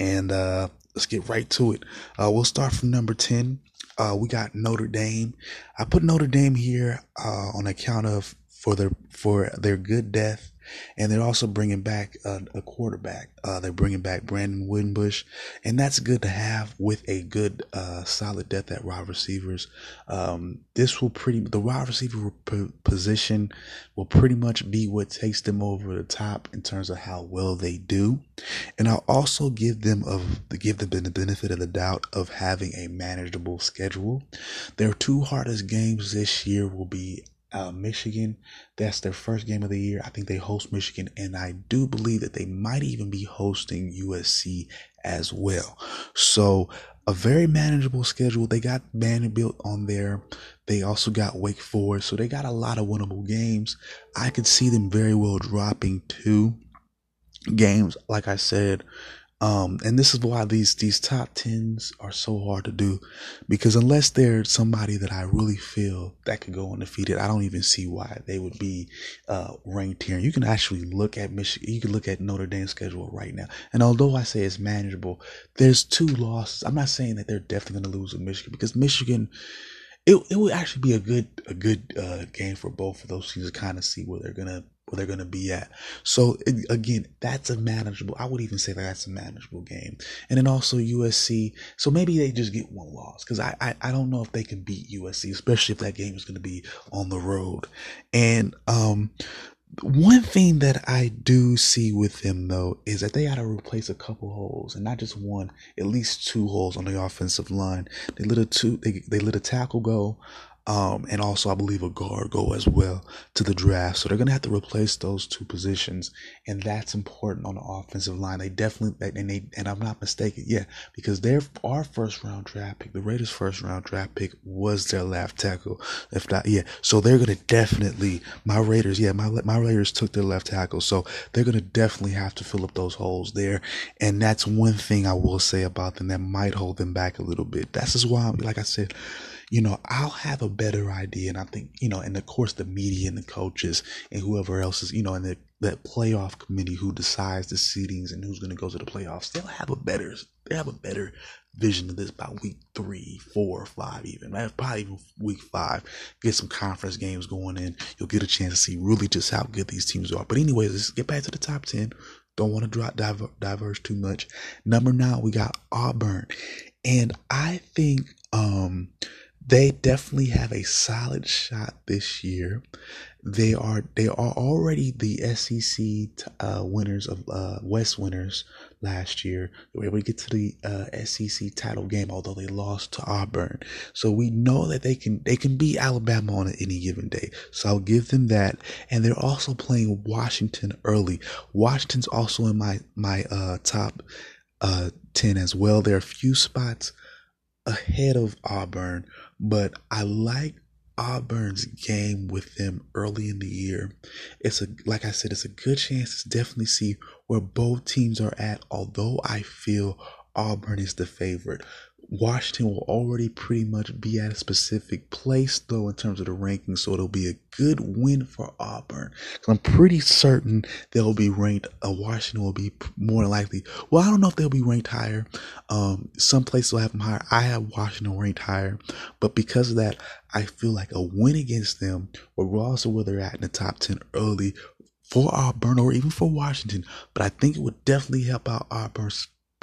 And uh, let's get right to it. Uh, we'll start from number ten. Uh, we got Notre Dame. I put Notre Dame here uh, on account of for their for their good death and they're also bringing back a, a quarterback. Uh, they're bringing back Brandon Wimbush, and that's good to have with a good, uh, solid depth at wide receivers. Um, this will pretty the wide receiver position will pretty much be what takes them over the top in terms of how well they do, and I'll also give them of give them the benefit of the doubt of having a manageable schedule. Their two hardest games this year will be uh, Michigan. That's their first game of the year. I think they host Michigan, and I do believe that they might even be hosting USC as well. So a very manageable schedule. They got Vanderbilt on there. They also got Wake Forest, so they got a lot of winnable games. I could see them very well dropping two games, like I said, um, and this is why these these top tens are so hard to do, because unless they're somebody that I really feel that could go undefeated, I don't even see why they would be uh, ranked here. You can actually look at Michigan, you can look at Notre Dame's schedule right now, and although I say it's manageable, there's two losses. I'm not saying that they're definitely going to lose with Michigan because Michigan. It, it would actually be a good a good uh, game for both of those teams to kind of see where they're gonna where they're going to be at. So again, that's a manageable. I would even say that that's a manageable game. And then also USC. So maybe they just get one loss because I, I I don't know if they can beat USC, especially if that game is going to be on the road. And um, one thing that I do see with them though is that they got to replace a couple holes and not just one, at least two holes on the offensive line. They let a two, they, they let a tackle go. Um, and also I believe a guard go as well to the draft. So they're going to have to replace those two positions. And that's important on the offensive line. They definitely, and they, and I'm not mistaken. Yeah, because their, our first round draft pick, the Raiders first round draft pick was their left tackle. If not, yeah. So they're going to definitely, my Raiders, yeah, my, my Raiders took their left tackle. So they're going to definitely have to fill up those holes there. And that's one thing I will say about them that might hold them back a little bit. That's just why, like I said, you know, I'll have a better idea. And I think, you know, and of course the media and the coaches and whoever else is, you know, and the that playoff committee who decides the seedings and who's going to go to the playoffs, they'll have a better, they have a better vision of this by week three, four, five, even probably even week five. Get some conference games going in. You'll get a chance to see really just how good these teams are. But anyways, let's get back to the top ten. Don't want to drop diver, diverge too much. Number nine, we got Auburn, and I think um they definitely have a solid shot this year. They are they are already the SEC uh, winners of uh, West winners last year. They were able to get to the uh, SEC title game, although they lost to Auburn. So we know that they can they can beat Alabama on any given day. So I'll give them that. And they're also playing Washington early. Washington's also in my my uh, top uh, ten as well. There are a few spots ahead of Auburn, but I like Auburn's game with them early in the year. It's a like I said, it's a good chance to definitely see where both teams are at, although I feel Auburn is the favorite. Washington will already pretty much be at a specific place, though, in terms of the rankings, so it'll be a good win for Auburn. I'm pretty certain they'll be ranked. Uh, Washington will be more likely. Well, I don't know if they'll be ranked higher. Um, some places will have them higher. I have Washington ranked higher, but because of that, I feel like a win against them, regardless of where they're at in the top ten early, for Auburn or even for Washington. But I think it would definitely help out Auburn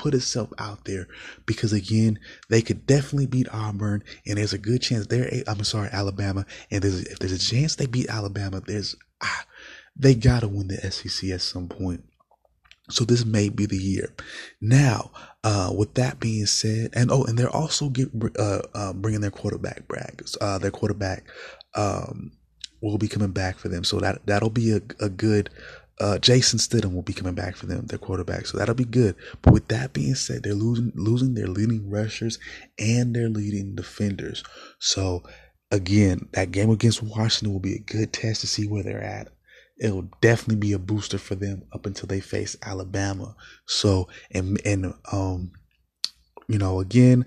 put itself out there because again, they could definitely beat Auburn, and there's a good chance they're. I'm sorry, Alabama, and there's if there's a chance they beat Alabama, there's ah, they gotta win the SEC at some point. So this may be the year. Now, uh, with that being said, and oh, and they're also get uh, uh, bringing their quarterback back. Uh, their quarterback um, will be coming back for them, so that that'll be a, a good uh, Jason Stidham will be coming back for them, their quarterback. So that'll be good. But with that being said, they're losing losing their leading rushers and their leading defenders. So again, that game against Washington will be a good test to see where they're at. It'll definitely be a booster for them up until they face Alabama. So and and um you know again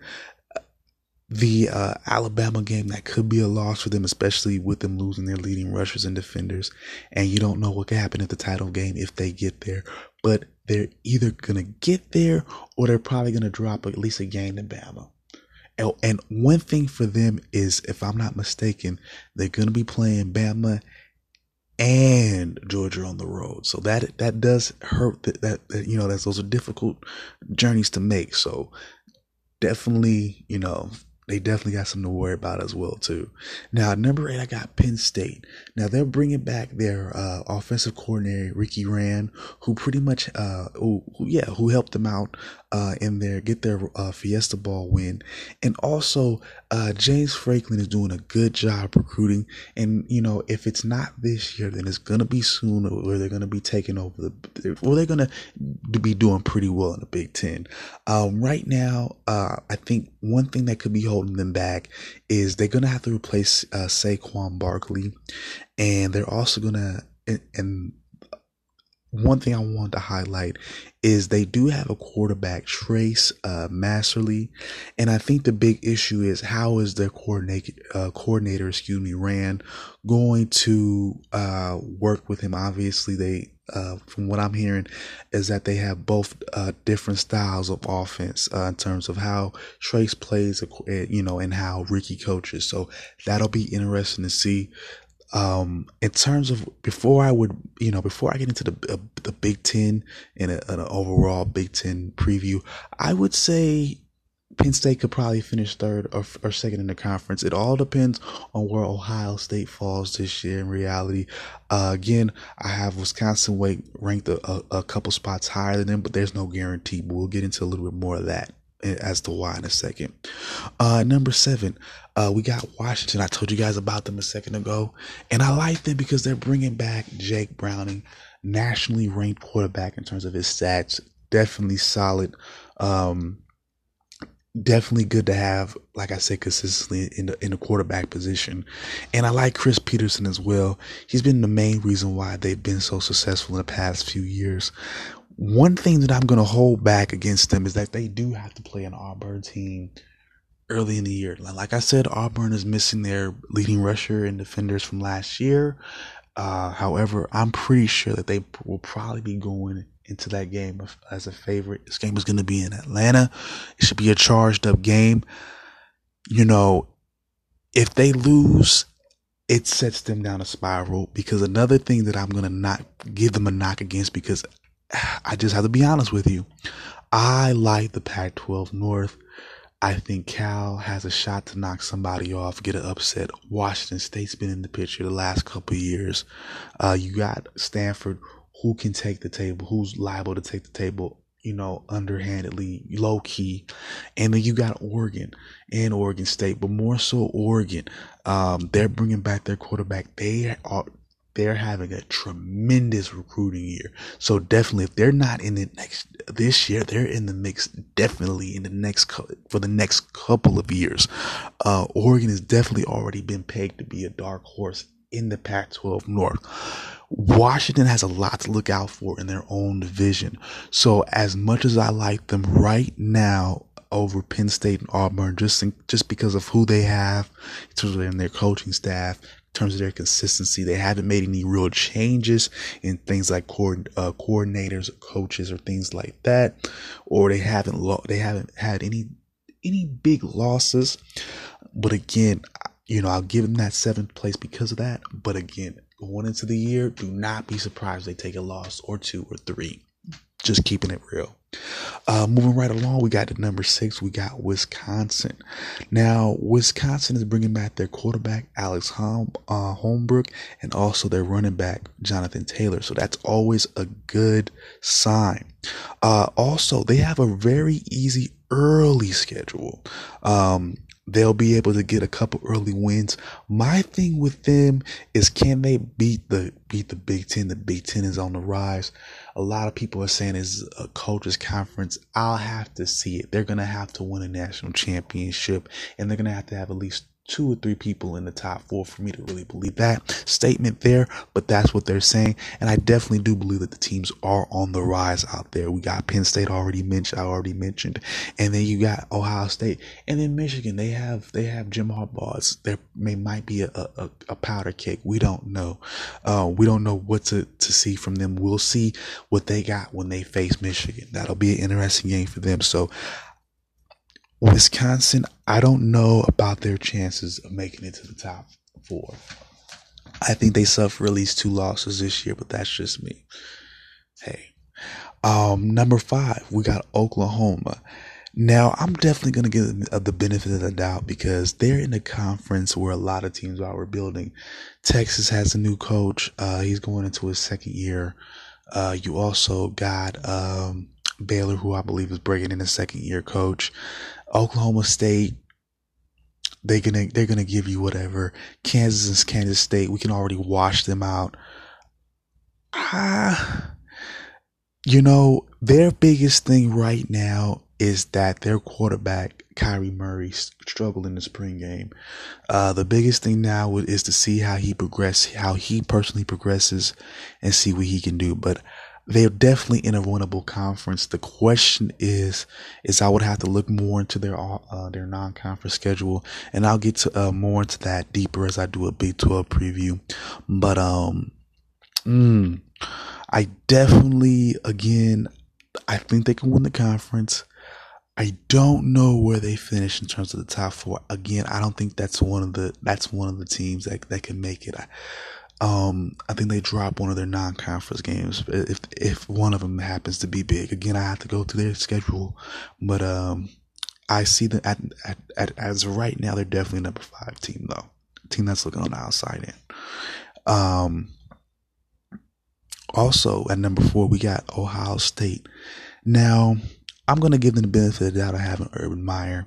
the uh, Alabama game that could be a loss for them, especially with them losing their leading rushers and defenders. And you don't know what could happen at the title game if they get there. But they're either going to get there or they're probably going to drop at least a game to Bama. And one thing for them is, if I'm not mistaken, they're going to be playing Bama and Georgia on the road. So that that does hurt. That, that, that you know, that's those are difficult journeys to make. So definitely, you know, they definitely got something to worry about as well too. Now number eight, I got Penn State. Now they're bringing back their uh, offensive coordinator Ricky Rand, who pretty much, uh, who, who, yeah, who helped them out uh, in their get their uh, Fiesta Bowl win, and also uh, James Franklin is doing a good job recruiting. And you know, if it's not this year, then it's gonna be soon, where they're gonna be taking over the, well, they're gonna be doing pretty well in the Big Ten. Um, right now, uh, I think one thing that could be holding them back is they're gonna have to replace uh, Saquon Barkley, and they're also gonna and, and one thing I wanted to highlight is they do have a quarterback, Trace uh, McSorley, and I think the big issue is how is their coordinator, uh, coordinator, excuse me, Rand, going to uh, work with him? Obviously, they, uh, from what I'm hearing, is that they have both uh, different styles of offense uh, in terms of how Trace plays, you know, and how Ricky coaches. So that'll be interesting to see um, in terms of before I would, you know, before I get into the uh, the Big Ten and an overall Big Ten preview, I would say Penn State could probably finish third or, or second in the conference. It all depends on where Ohio State falls this year. In reality, uh, again, I have Wisconsin ranked a, a, a couple spots higher than them, but there's no guarantee. But we'll get into a little bit more of that as to why in a second. Uh, number seven, uh, we got Washington. I told you guys about them a second ago, and I like them because they're bringing back Jake Browning, nationally ranked quarterback in terms of his stats. Definitely solid. Um, definitely good to have, like I said, consistently in the in the quarterback position. And I like Chris Petersen as well. He's been the main reason why they've been so successful in the past few years. One thing that I'm going to hold back against them is that they do have to play an Auburn team early in the year. Like I said, Auburn is missing their leading rusher and defenders from last year. Uh, however, I'm pretty sure that they will probably be going into that game as a favorite. This game is going to be in Atlanta. It should be a charged up game. You know, if they lose, it sets them down a spiral because another thing that I'm going to not give them a knock against because I just have to be honest with you. I like the Pac 12 North. I think Cal has a shot to knock somebody off, get an upset. Washington State's been in the picture the last couple years. Uh, you got Stanford, who can take the table, who's liable to take the table you know, underhandedly, low key. And then you got Oregon and Oregon State, but more so Oregon. Um, they're bringing back their quarterback. They are, they're having a tremendous recruiting year. So definitely, if they're not in the next this year, they're in the mix. Definitely in the next for the next couple of years. Uh, Oregon has definitely already been pegged to be a dark horse in the Pac-12 North. Washington has a lot to look out for in their own division. So as much as I like them right now over Penn State and Auburn, just in, just because of who they have in terms of their coaching staff, terms of their consistency, they haven't made any real changes in things like uh, coordinators, or coaches, or things like that, or they haven't lo- they haven't had any any big losses. But again, you know, I'll give them that seventh place because of that. But again, going into the year, do not be surprised they take a loss or two or three. Just keeping it real. Uh, moving right along, we got to number six. We got Wisconsin. Now, Wisconsin is bringing back their quarterback Alex Hom- uh, Hornibrook and also their running back Jonathan Taylor. So that's always a good sign. Uh, also, they have a very easy early schedule. Um, they'll be able to get a couple early wins. My thing with them is can they beat the beat the Big Ten? The Big Ten is on the rise. A lot of people are saying it's a coaches conference. I'll have to see it. They're gonna have to win a national championship, and they're gonna have to have at least two or three people in the top four for me to really believe that statement there, but that's what they're saying. And I definitely do believe that the teams are on the rise out there. We got Penn State already mentioned, I already mentioned, and then you got Ohio State and then Michigan. They have, they have Jim Harbaugh. There may, might be a, a, a powder cake. We don't know. Uh, we don't know what to, to see from them. We'll see what they got when they face Michigan. That'll be an interesting game for them. So Wisconsin, I don't know about their chances of making it to the top four. I think they suffer at least two losses this year, but that's just me. Hey. Um, number five, we got Oklahoma. Now, I'm definitely going to give them the benefit of the doubt because they're in a conference where a lot of teams are rebuilding. Texas has a new coach. Uh, he's going into his second year. Uh, you also got, um, Baylor, who I believe is bringing in a second year coach. Oklahoma State, they're gonna they're gonna give you whatever. Kansas is Kansas State. We can already wash them out. Ah, you know their biggest thing right now is that their quarterback Kyler Murray struggled in the spring game. Uh, the biggest thing now is to see how he progress, how he personally progresses, and see what he can do. But they're definitely in a winnable conference. The question is, is I would have to look more into their uh, their non-conference schedule, and I'll get to uh, more into that deeper as I do a Big 12 preview. But um, mm, I definitely, again, I think they can win the conference. I don't know where they finish in terms of the top four. Again, I don't think that's one of the that's one of the teams that that can make it. I, um, I think they drop one of their non-conference games if if one of them happens to be big. Again, I have to go through their schedule, but um, I see that at, at, at as of right now, they're definitely number five team though. Team that's looking on the outside in. Um, also at number four, we got Ohio State. Now, I'm gonna give them the benefit of the doubt of having Urban Meyer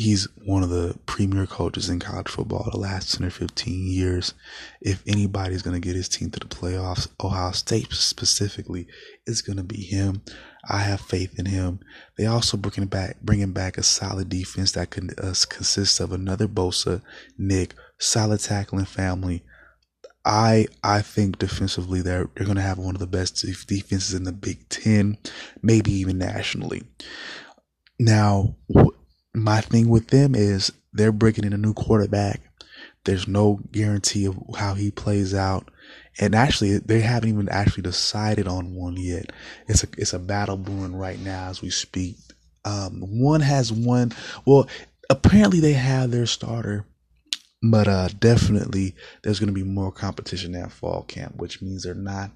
he's one of the premier coaches in college football the last 10 or 15 years. If anybody's going to get his team to the playoffs, Ohio State specifically, is going to be him. I have faith in him. They also bringing back bringing back a solid defense that can, uh, consists of another Bosa, Nick, solid tackling family. I I think defensively they're they're going to have one of the best defenses in the Big Ten, maybe even nationally. Now, my thing with them is they're bringing in a new quarterback. There's no guarantee of how he plays out. And actually, they haven't even actually decided on one yet. It's a it's a battle brewing right now as we speak. Um, one has one. Well, apparently they have their starter, but uh, definitely there's going to be more competition at fall camp, which means they're not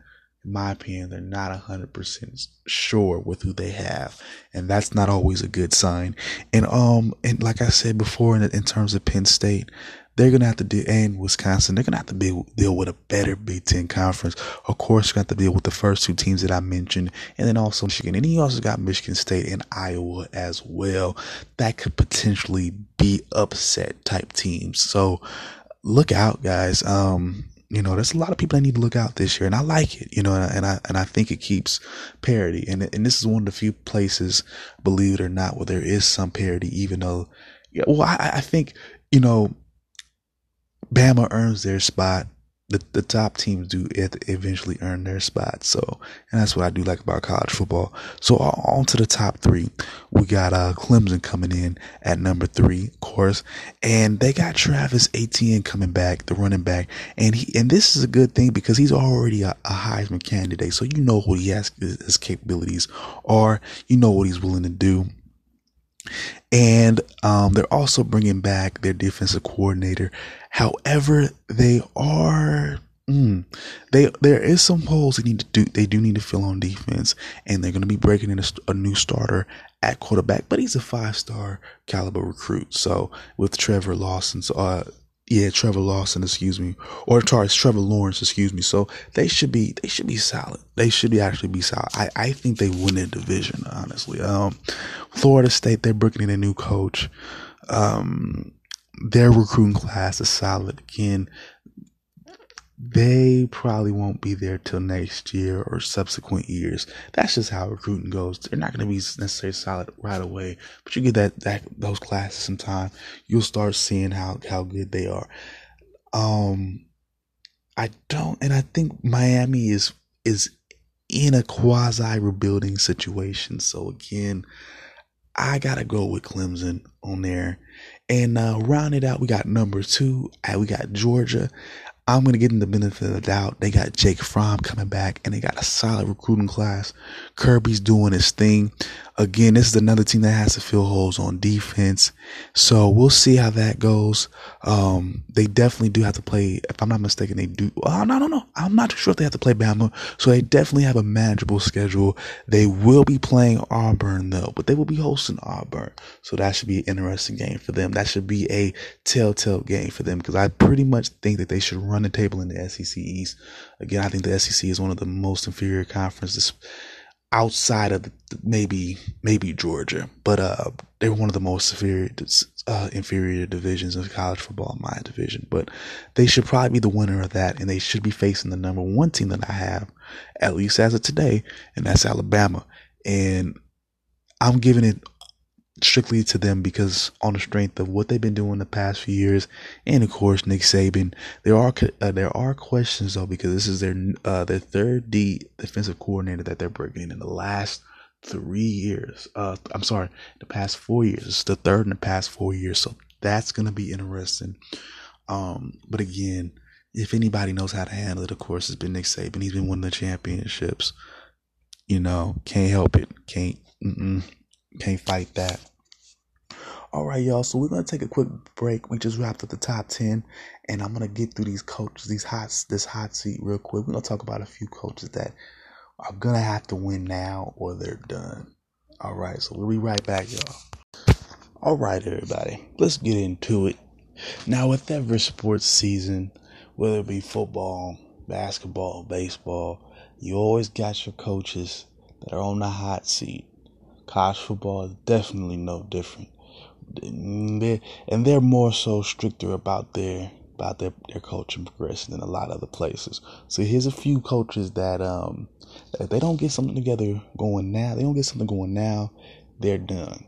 in my opinion, they're not 100% sure with who they have. And that's not always a good sign. And, um, and like I said before, in, in terms of Penn State, they're going to have to deal, and Wisconsin, they're going to have to be, deal with a better Big Ten conference. Of course, you got to deal with the first two teams that I mentioned, and then also Michigan. And he also got Michigan State and Iowa as well. That could potentially be upset type teams. So look out, guys. Um, you know, there's a lot of people that need to look out this year, and I like it. You know, and I and I think it keeps parity, and and this is one of the few places, believe it or not, where there is some parity, even though, well, I, I think you know, Bama earns their spot the, the top teams do eventually earn their spot. So, and that's what I do like about college football. So on to the top three. We got, uh, Clemson coming in at number three, of course, and they got Travis Etienne coming back, the running back. And he, and this is a good thing because he's already a, a Heisman candidate. So you know what he has, his capabilities are, you know what he's willing to do. And um, they're also bringing back their defensive coordinator. However, they are mm, they there is some holes they need to do. They do need to fill on defense, and they're going to be breaking in a, a new starter at quarterback. But he's a five star caliber recruit. So with Trevor Lawson's uh, yeah, Trevor Lawson, excuse me, or sorry, Trevor Lawrence, excuse me. So they should be they should be solid. They should be actually be solid. I, I think they win the division, honestly. Um, Florida State, they're bringing in a new coach. Um, their recruiting class is solid. Again, they probably won't be there till next year or subsequent years. That's just how recruiting goes. They're not going to be necessarily solid right away, but you get that, that those classes some time, you'll start seeing how how good they are. Um, I don't, and I think Miami is is in a quasi rebuilding situation. So again, I gotta go with Clemson on there. And uh, round it out, we got number two. Uh, we got Georgia. I'm going to give them the benefit of the doubt. They got Jake Fromm coming back and they got a solid recruiting class. Kirby's doing his thing. Again, this is another team that has to fill holes on defense. So we'll see how that goes. Um, they definitely do have to play, if I'm not mistaken, they do. Oh, no, no, no. I'm not too sure if they have to play Bama. So they definitely have a manageable schedule. They will be playing Auburn though, but they will be hosting Auburn. So that should be an interesting game for them. That should be a telltale game for them because I pretty much think that they should run the table in the SEC East. Again, I think the SEC is one of the most inferior conferences outside of the, maybe maybe Georgia, but uh, they're one of the most inferior uh, inferior divisions of college football, my division. But they should probably be the winner of that, and they should be facing the number one team that I have, at least as of today, and that's Alabama. And I'm giving it strictly to them because on the strength of what they've been doing the past few years, and of course Nick Saban. There are uh, there are questions though because this is their uh, their third D defensive coordinator that they're bringing in the last three years. Uh, I'm sorry, the past four years. It's the third in the past four years, so that's gonna be interesting. Um, but again, if anybody knows how to handle it, of course, it's been Nick Saban. He's been winning the championships. You know, can't help it. Can't. Mm-mm. Can't fight that. All right, y'all. So we're gonna take a quick break. We just wrapped up the top ten, and I'm gonna get through these coaches, these hot, this hot seat real quick. We're gonna talk about a few coaches that are gonna have to win now or they're done. All right. So we'll be right back, y'all. All right, everybody. Let's get into it. Now, with every sports season, whether it be football, basketball, baseball, you always got your coaches that are on the hot seat College football is definitely no different. They're, and they're more so stricter about their about their, their coaching progression than a lot of other places. So here's a few coaches that um if they don't get something together going now, they don't get something going now, they're done.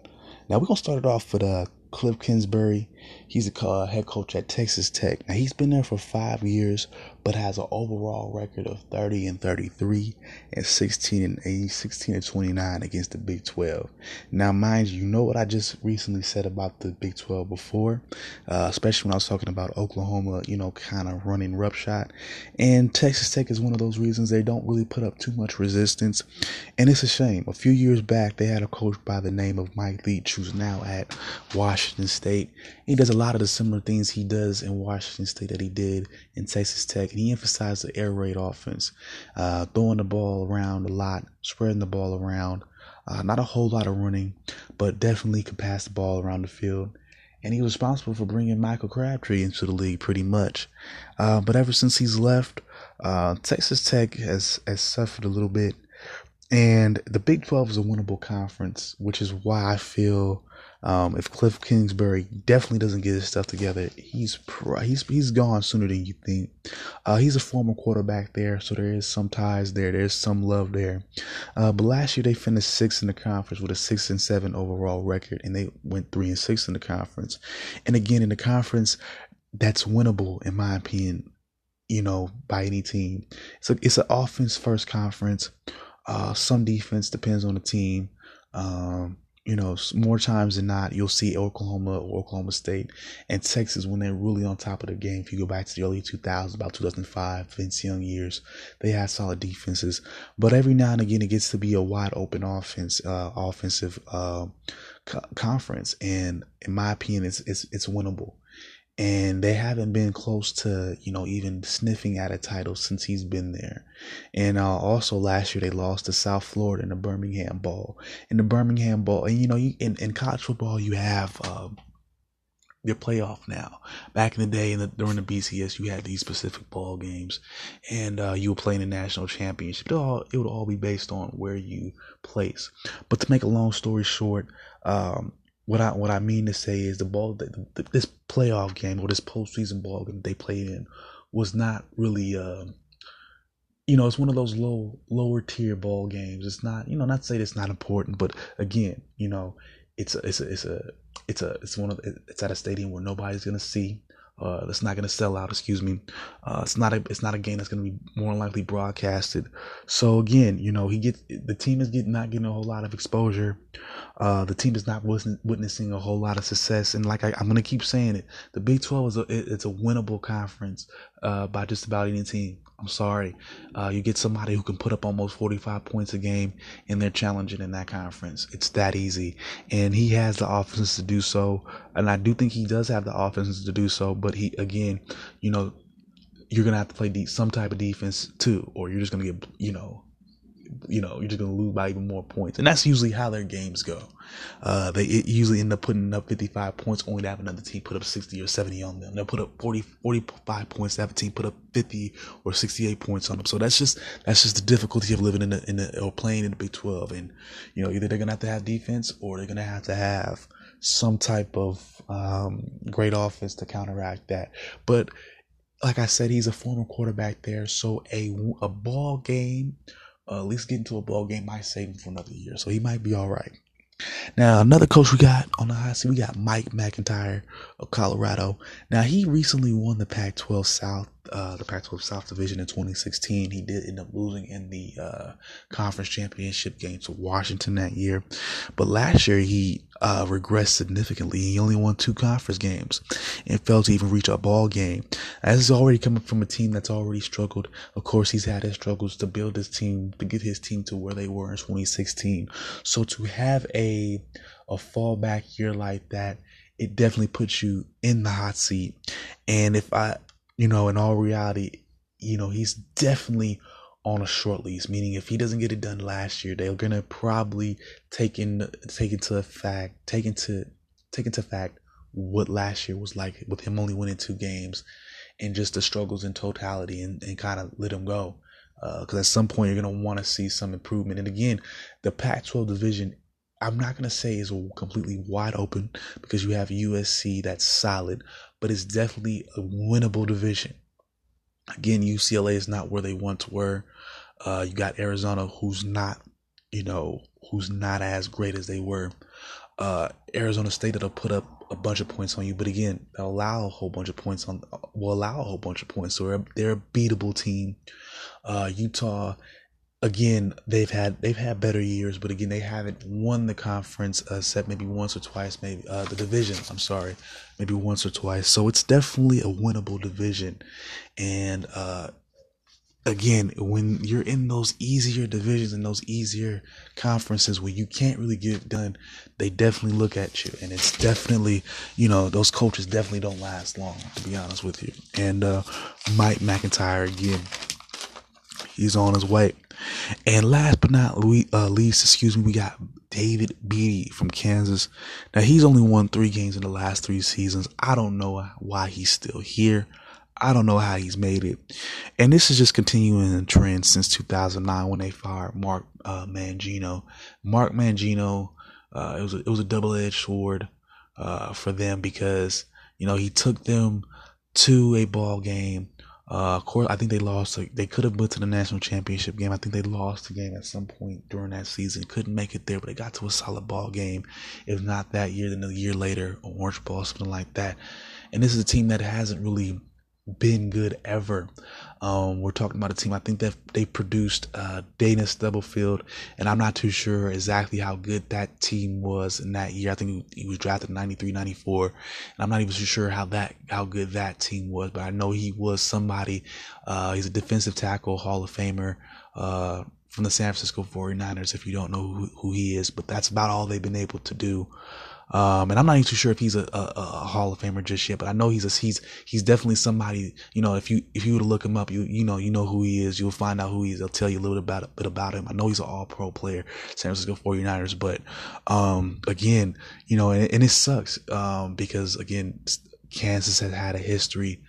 Now we're gonna start it off with uh Cliff Kingsbury. He's a head coach at Texas Tech. Now he's been there for five years, but has an overall record of 30 and 33 and 16 and 8, 16 and 29 against the Big 12. Now, mind you, you know what I just recently said about the Big 12 before, uh, especially when I was talking about Oklahoma, you know, kind of running roughshod. And Texas Tech is one of those reasons they don't really put up too much resistance. And it's a shame. A few years back, they had a coach by the name of Mike Leach, who's now at Washington State. And does a lot of the similar things he does in Washington State that he did in Texas Tech. And he emphasized the air raid offense, uh, throwing the ball around a lot, spreading the ball around. Uh, not a whole lot of running, but definitely could pass the ball around the field. And he was responsible for bringing Michael Crabtree into the league pretty much. Uh, but ever since he's left, uh, Texas Tech has, has suffered a little bit. And the Big 12 is a winnable conference, which is why I feel um, if Cliff Kingsbury definitely doesn't get his stuff together, he's he's he's gone sooner than you think. Uh, he's a former quarterback there, so there is some ties there. There's some love there. Uh, but last year they finished sixth in the conference with a six and seven overall record, and they went three and six in the conference. And again, in the conference, that's winnable in my opinion. You know, by any team. So it's an offense first conference. Uh, some defense depends on the team. Um, you know, more times than not, you'll see Oklahoma or Oklahoma State and Texas when they're really on top of the game. If you go back to the early 2000s, about 2005, Vince Young years, they had solid defenses. But every now and again, it gets to be a wide open offense, uh, offensive uh, co- conference, and in my opinion, it's it's it's winnable and they haven't been close to you know even sniffing at a title since he's been there. And uh, also last year they lost to south florida in the birmingham bowl. In the birmingham bowl and you know you, in, in college football you have uh, your playoff now. Back in the day in the, during the bcs you had these specific ball games. And uh, you were playing the national championship. It, all, it would all be based on where you place. But to make a long story short um, what I what I mean to say is the ball that this playoff game or this postseason ball game they played in was not really uh, you know it's one of those low lower tier ball games. It's not you know not to say it's not important, but again you know it's a, it's a, it's a it's a it's one of it's at a stadium where nobody's gonna see. Uh, that's not going to sell out. Excuse me. Uh, it's not a it's not a game that's going to be more likely broadcasted. So again, you know, he gets the team is not getting a whole lot of exposure. Uh, the team is not witnessing a whole lot of success, and like I, am going to keep saying it, the Big 12 is a it's a winnable conference uh, by just about any team. I'm sorry. Uh, you get somebody who can put up almost 45 points a game, and they're challenging in that conference. It's that easy. And he has the offense to do so. And I do think he does have the offense to do so. But he, again, you know, you're going to have to play de- some type of defense too, or you're just going to get, you know, you know, you're just gonna lose by even more points, and that's usually how their games go. Uh, they usually end up putting up 55 points, only to have another team put up 60 or 70 on them. They'll put up 40, 45 points, to have a team put up 50 or 68 points on them. So that's just that's just the difficulty of living in the in the or playing in the Big 12. And you know, either they're gonna have to have defense or they're gonna have to have some type of um, great offense to counteract that. But like I said, he's a former quarterback there, so a a ball game uh, at least get into a ball game might save him for another year. So he might be all right. Now, another coach we got on the hot seat, we got Mike McIntyre of Colorado. Now, he recently won the Pac 12 South uh, the Pac-12 South Division in 2016. He did end up losing in the uh, conference championship game to Washington that year, but last year he uh, regressed significantly. He only won two conference games and failed to even reach a ball game. As is already coming from a team that's already struggled. Of course, he's had his struggles to build his team to get his team to where they were in 2016. So to have a a fallback year like that it definitely puts you in the hot seat. And if I you know, in all reality, you know, he's definitely on a short lease, meaning if he doesn't get it done last year, they're gonna probably take in take into fact take into take into fact what last year was like with him only winning two games and just the struggles in totality and, and kind of let him go. Because uh, at some point you're gonna want to see some improvement. And again, the Pac-12 division, I'm not gonna say is completely wide open because you have USC that's solid, but it's definitely a winnable division. Again, UCLA is not where they once were. Uh, you got Arizona, who's not, you know, who's not as great as they were. Uh, Arizona State that'll put up a bunch of points on you, but again, they'll allow a whole bunch of points on, will allow a whole bunch of points. So they're, they're a beatable team. Uh, Utah again they've had they've had better years but again they haven't won the conference uh, set maybe once or twice maybe uh, the division i'm sorry maybe once or twice so it's definitely a winnable division and uh, again, when you're in those easier divisions and those easier conferences where you can't really get it done, they definitely look at you. And it's definitely, you know, those coaches definitely don't last long, to be honest with you. And uh, Mike McIntyre again, he's on his way. And last but not uh, least, excuse me, we got David Beaty from Kansas. Now, he's only won three games in the last three seasons. I don't know why he's still here. I don't know how he's made it. And this is just continuing the trend since 2009 when they fired Mark uh, Mangino. Mark Mangino, uh, it was a, it was a double edged sword uh, for them because you know he took them to a ball game. Uh, of course, I think they lost. They could have went to the national championship game. I think they lost the game at some point during that season. Couldn't make it there, but they got to a solid ball game. If not that year, then a year later, Orange Bowl, something like that. And this is a team that hasn't really been good ever. Um, we're talking about a team. I think that they produced uh, Dana Stubblefield, and I'm not too sure exactly how good that team was in that year. I think he was drafted 93, 94, and I'm not even too sure how that how good that team was. But I know he was somebody. Uh, he's a defensive tackle, Hall of Famer. Uh, from the San Francisco 49ers, if you don't know who, who he is, but that's about all they've been able to do um, and I'm not even too sure if he's a, a, a, Hall of Famer just yet, but I know he's a, he's he's definitely somebody. You know, if you if you were to look him up, you you know you know who he is. You'll find out who he is. They'll tell you a little bit about a bit about him. I know he's an All Pro player, San Francisco 49ers, but um, again, you know, and, and it sucks um, because again, Kansas has had a history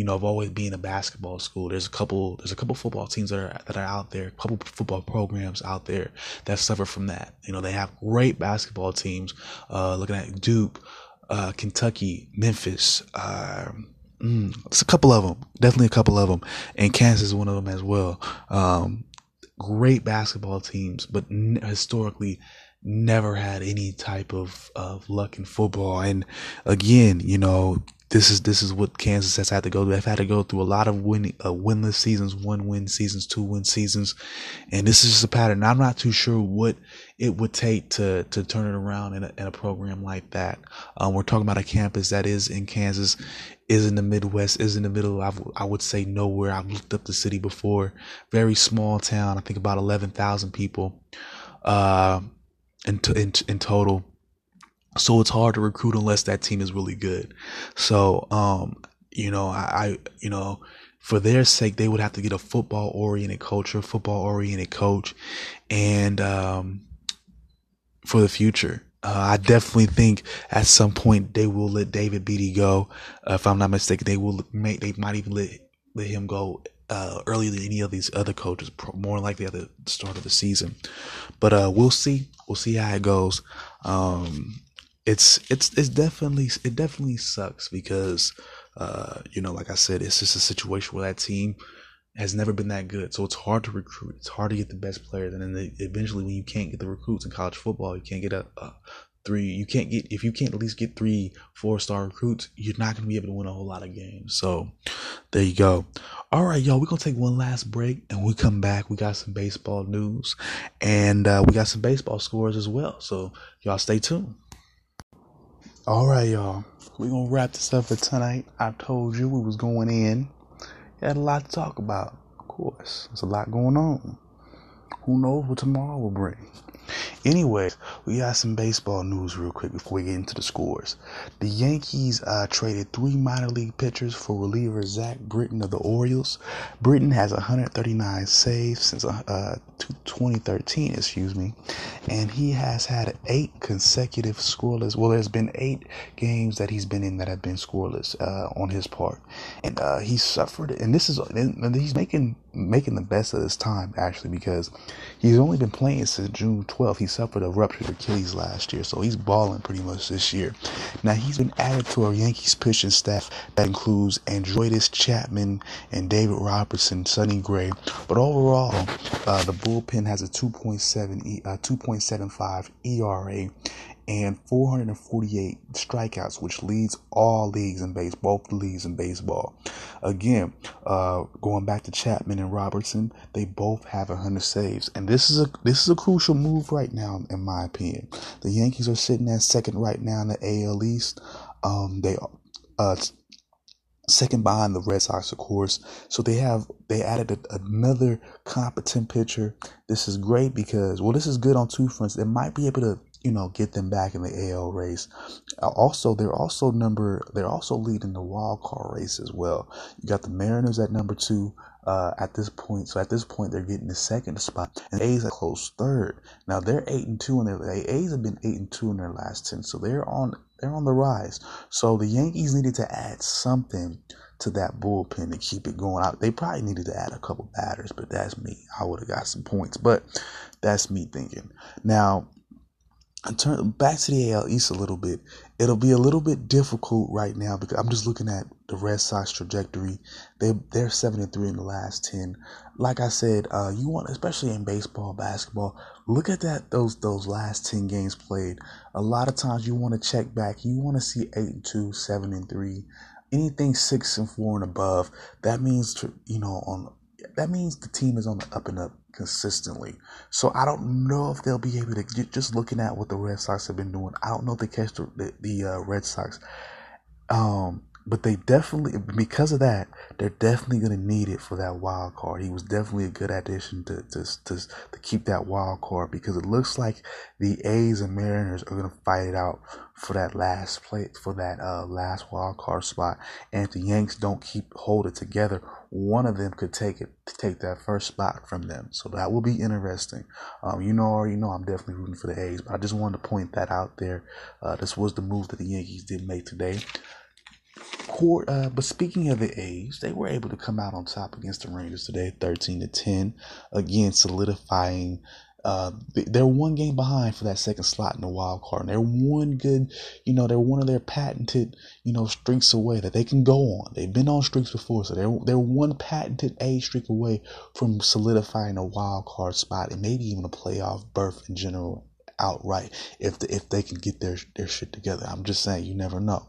you know, of always being a basketball school. There's a couple, there's a couple football teams that are that are out there, a couple football programs out there that suffer from that. You know, they have great basketball teams. Uh, looking at Duke, uh, Kentucky, Memphis. Uh, mm, it's a couple of them, definitely a couple of them, and Kansas is one of them as well. Um, great basketball teams, but n- historically never had any type of, of luck in football. And again, you know, this is this is what Kansas has had to go through. They've had to go through a lot of winning, uh, winless seasons, one win seasons, two win seasons, and this is just a pattern. I'm not too sure what it would take to to turn it around in a, in a program like that. Um, we're talking about a campus that is in Kansas, is in the Midwest, is in the middle. Of, I would say nowhere. I've looked up the city before. Very small town. I think about eleven thousand people, uh, in, in in total so it's hard to recruit unless that team is really good. So, um, you know, I, I, you know, for their sake, they would have to get a football oriented culture, football oriented coach, and um, for the future. Uh, I definitely think at some point they will let David Beaty go. Uh, if I'm not mistaken, they will make, they might even let, let him go uh, earlier than any of these other coaches, more likely at the start of the season. But uh, we'll see. We'll see how it goes. Um, it's it's it's definitely it definitely sucks because uh, you know, like I said, it's just a situation where that team has never been that good. So it's hard to recruit. It's hard to get the best players, and then they, eventually, when you can't get the recruits in college football, you can't get a, a three. You can't get if you can't at least get three four star recruits, you're not gonna be able to win a whole lot of games. So there you go. All right, y'all. We're gonna take one last break, and we come back. We got some baseball news, and uh, we got some baseball scores as well. So y'all stay tuned. All right, y'all. We're going to wrap this up for tonight. I told you we was going in. We Had a lot to talk about, of course. There's a lot going on. Who knows what tomorrow will bring. Anyway, we got some baseball news real quick before we get into the scores. The Yankees uh, traded three minor league pitchers for reliever Zach Britton of the Orioles. Britton has 139 saves since uh, 2013, excuse me, and he has had eight consecutive scoreless. Well, there's been eight games that he's been in that have been scoreless uh, on his part, and uh, he suffered. And this is and he's making making the best of his time actually because he's only been playing since June 12th. He suffered a ruptured Achilles last year, so he's balling pretty much this year. Now he's been added to our Yankees pitching staff that includes Aroldis Chapman and David Robertson, Sonny Gray. But overall, uh, the bullpen has a 2.7 uh, 2.75 ERA and 448 strikeouts, which leads all leagues in baseball, both leagues in baseball. Again, uh, going back to Chapman and Robertson, they both have 100 saves, and this is a this is a crucial move right now, in my opinion. The Yankees are sitting at second right now in the AL East. Um, they uh, second behind the Red Sox, of course. So they have they added a, another competent pitcher. This is great because well, this is good on two fronts. They might be able to you know get them back in the AL race. Uh, also, they're also number they're also leading the wild card race as well. You got the Mariners at number two. Uh, at this point, so at this point they're getting the second spot, and A's are close third. Now they're eight and two, and their A's have been eight and two in their last ten, so they're on they're on the rise. So the Yankees needed to add something to that bullpen to keep it going out. They probably needed to add a couple batters, but that's me. I would have got some points, but that's me thinking. Now, I turn back to the AL East a little bit. It'll be a little bit difficult right now because I'm just looking at the Red Sox trajectory. They they're seven and three in the last ten. Like I said, uh, you want especially in baseball, basketball, look at that those those last ten games played. A lot of times you want to check back. You want to see eight and two, seven and three, anything six and four and above. That means you know on that means the team is on the up and up consistently. So I don't know if they'll be able to just looking at what the Red Sox have been doing. I don't know if they catch the the, the uh, Red Sox. Um, but they definitely because of that they're definitely going to need it for that wild card. He was definitely a good addition to, to, to, to keep that wild card because it looks like the a's and mariners are going to fight it out for that last place for that uh, last wild card spot. And if the yanks don't keep hold it together one of them could take it take that first spot from them. So that will be interesting. Um, you know already know i'm definitely rooting for the a's but i just wanted to point that out there. Uh, this was the move that the yankees did make today court, uh, but speaking of the A's, they were able to come out on top against the Rangers today, thirteen to ten, again solidifying. Uh, they're one game behind for that second slot in the wild card. And they're one good, you know, they're one of their patented, you know, streaks away that they can go on. They've been on streaks before, so they're they're one patented A streak away from solidifying a wild card spot and maybe even a playoff berth in general outright if the, if they can get their their shit together. I'm just saying, you never know.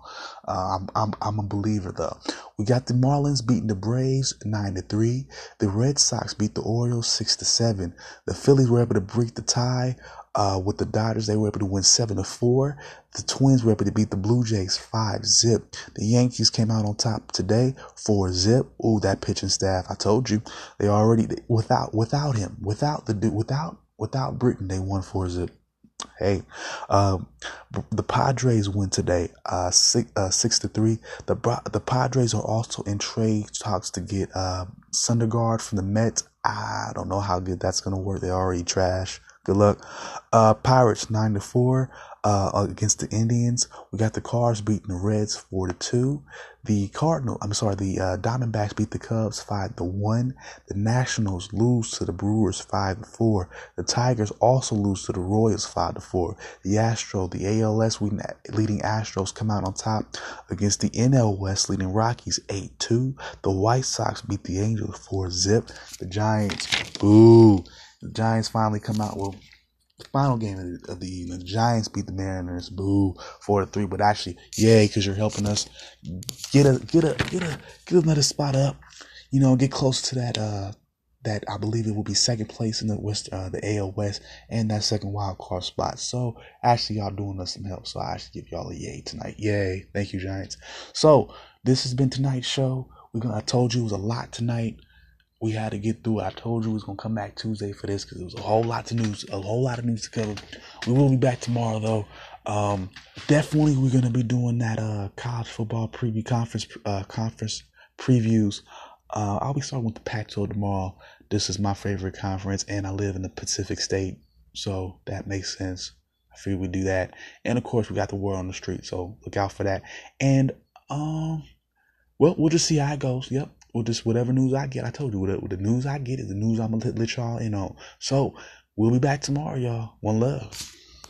Uh, I'm I'm I'm a believer though. We got the Marlins beating the Braves nine to three. The Red Sox beat the Orioles six to seven. The Phillies were able to break the tie. Uh, with the Dodgers, they were able to win seven to four. The Twins were able to beat the Blue Jays five zip. The Yankees came out on top today four zip. Ooh, that pitching staff! I told you they already without without him without the without without Britton, they won four zip. Hey, um, the Padres win today, uh, six, uh, six to three. The the Padres are also in trade talks to get uh, Syndergaard from the Mets. I don't know how good that's gonna work. They already trash. Good luck. Uh, Pirates nine to four uh, against the Indians. We got the Cards beating the Reds four to two. The Cardinal, I'm sorry, the uh, Diamondbacks beat the Cubs five to one. The Nationals lose to the Brewers five to four. The Tigers also lose to the Royals five to four. The Astro, the ALS leading Astros come out on top against the NL West leading Rockies eight two. The White Sox beat the Angels four zip. The Giants, boo. The Giants finally come out. Well, final game of the, of the evening. The Giants beat the Mariners, boo, four to three. But actually, yay, because you're helping us get a get a get a get another spot up. You know, get close to that uh that I believe it will be second place in the West, uh, the AL West, and that second wild card spot. So actually, y'all doing us some help. So I actually give y'all a yay tonight. Yay! Thank you, Giants. So this has been tonight's show. We're gonna. I told you it was a lot tonight we had to get through. I told you we was gonna come back Tuesday for this because it was a whole lot to news, a whole lot of news to cover. We will be back tomorrow though. Um, definitely we're gonna be doing that uh college football preview conference uh conference previews. Uh, I'll be starting with the Pac-12 tomorrow. This is my favorite conference, and I live in the Pacific State, so that makes sense. I figured we do that, and of course we got the war on the street, so look out for that. And um, well, we'll just see how it goes. Yep, or just whatever news I get. I told you, whatever the news I get is the news I'm gonna let y'all in on. So we'll be back tomorrow, y'all. One love.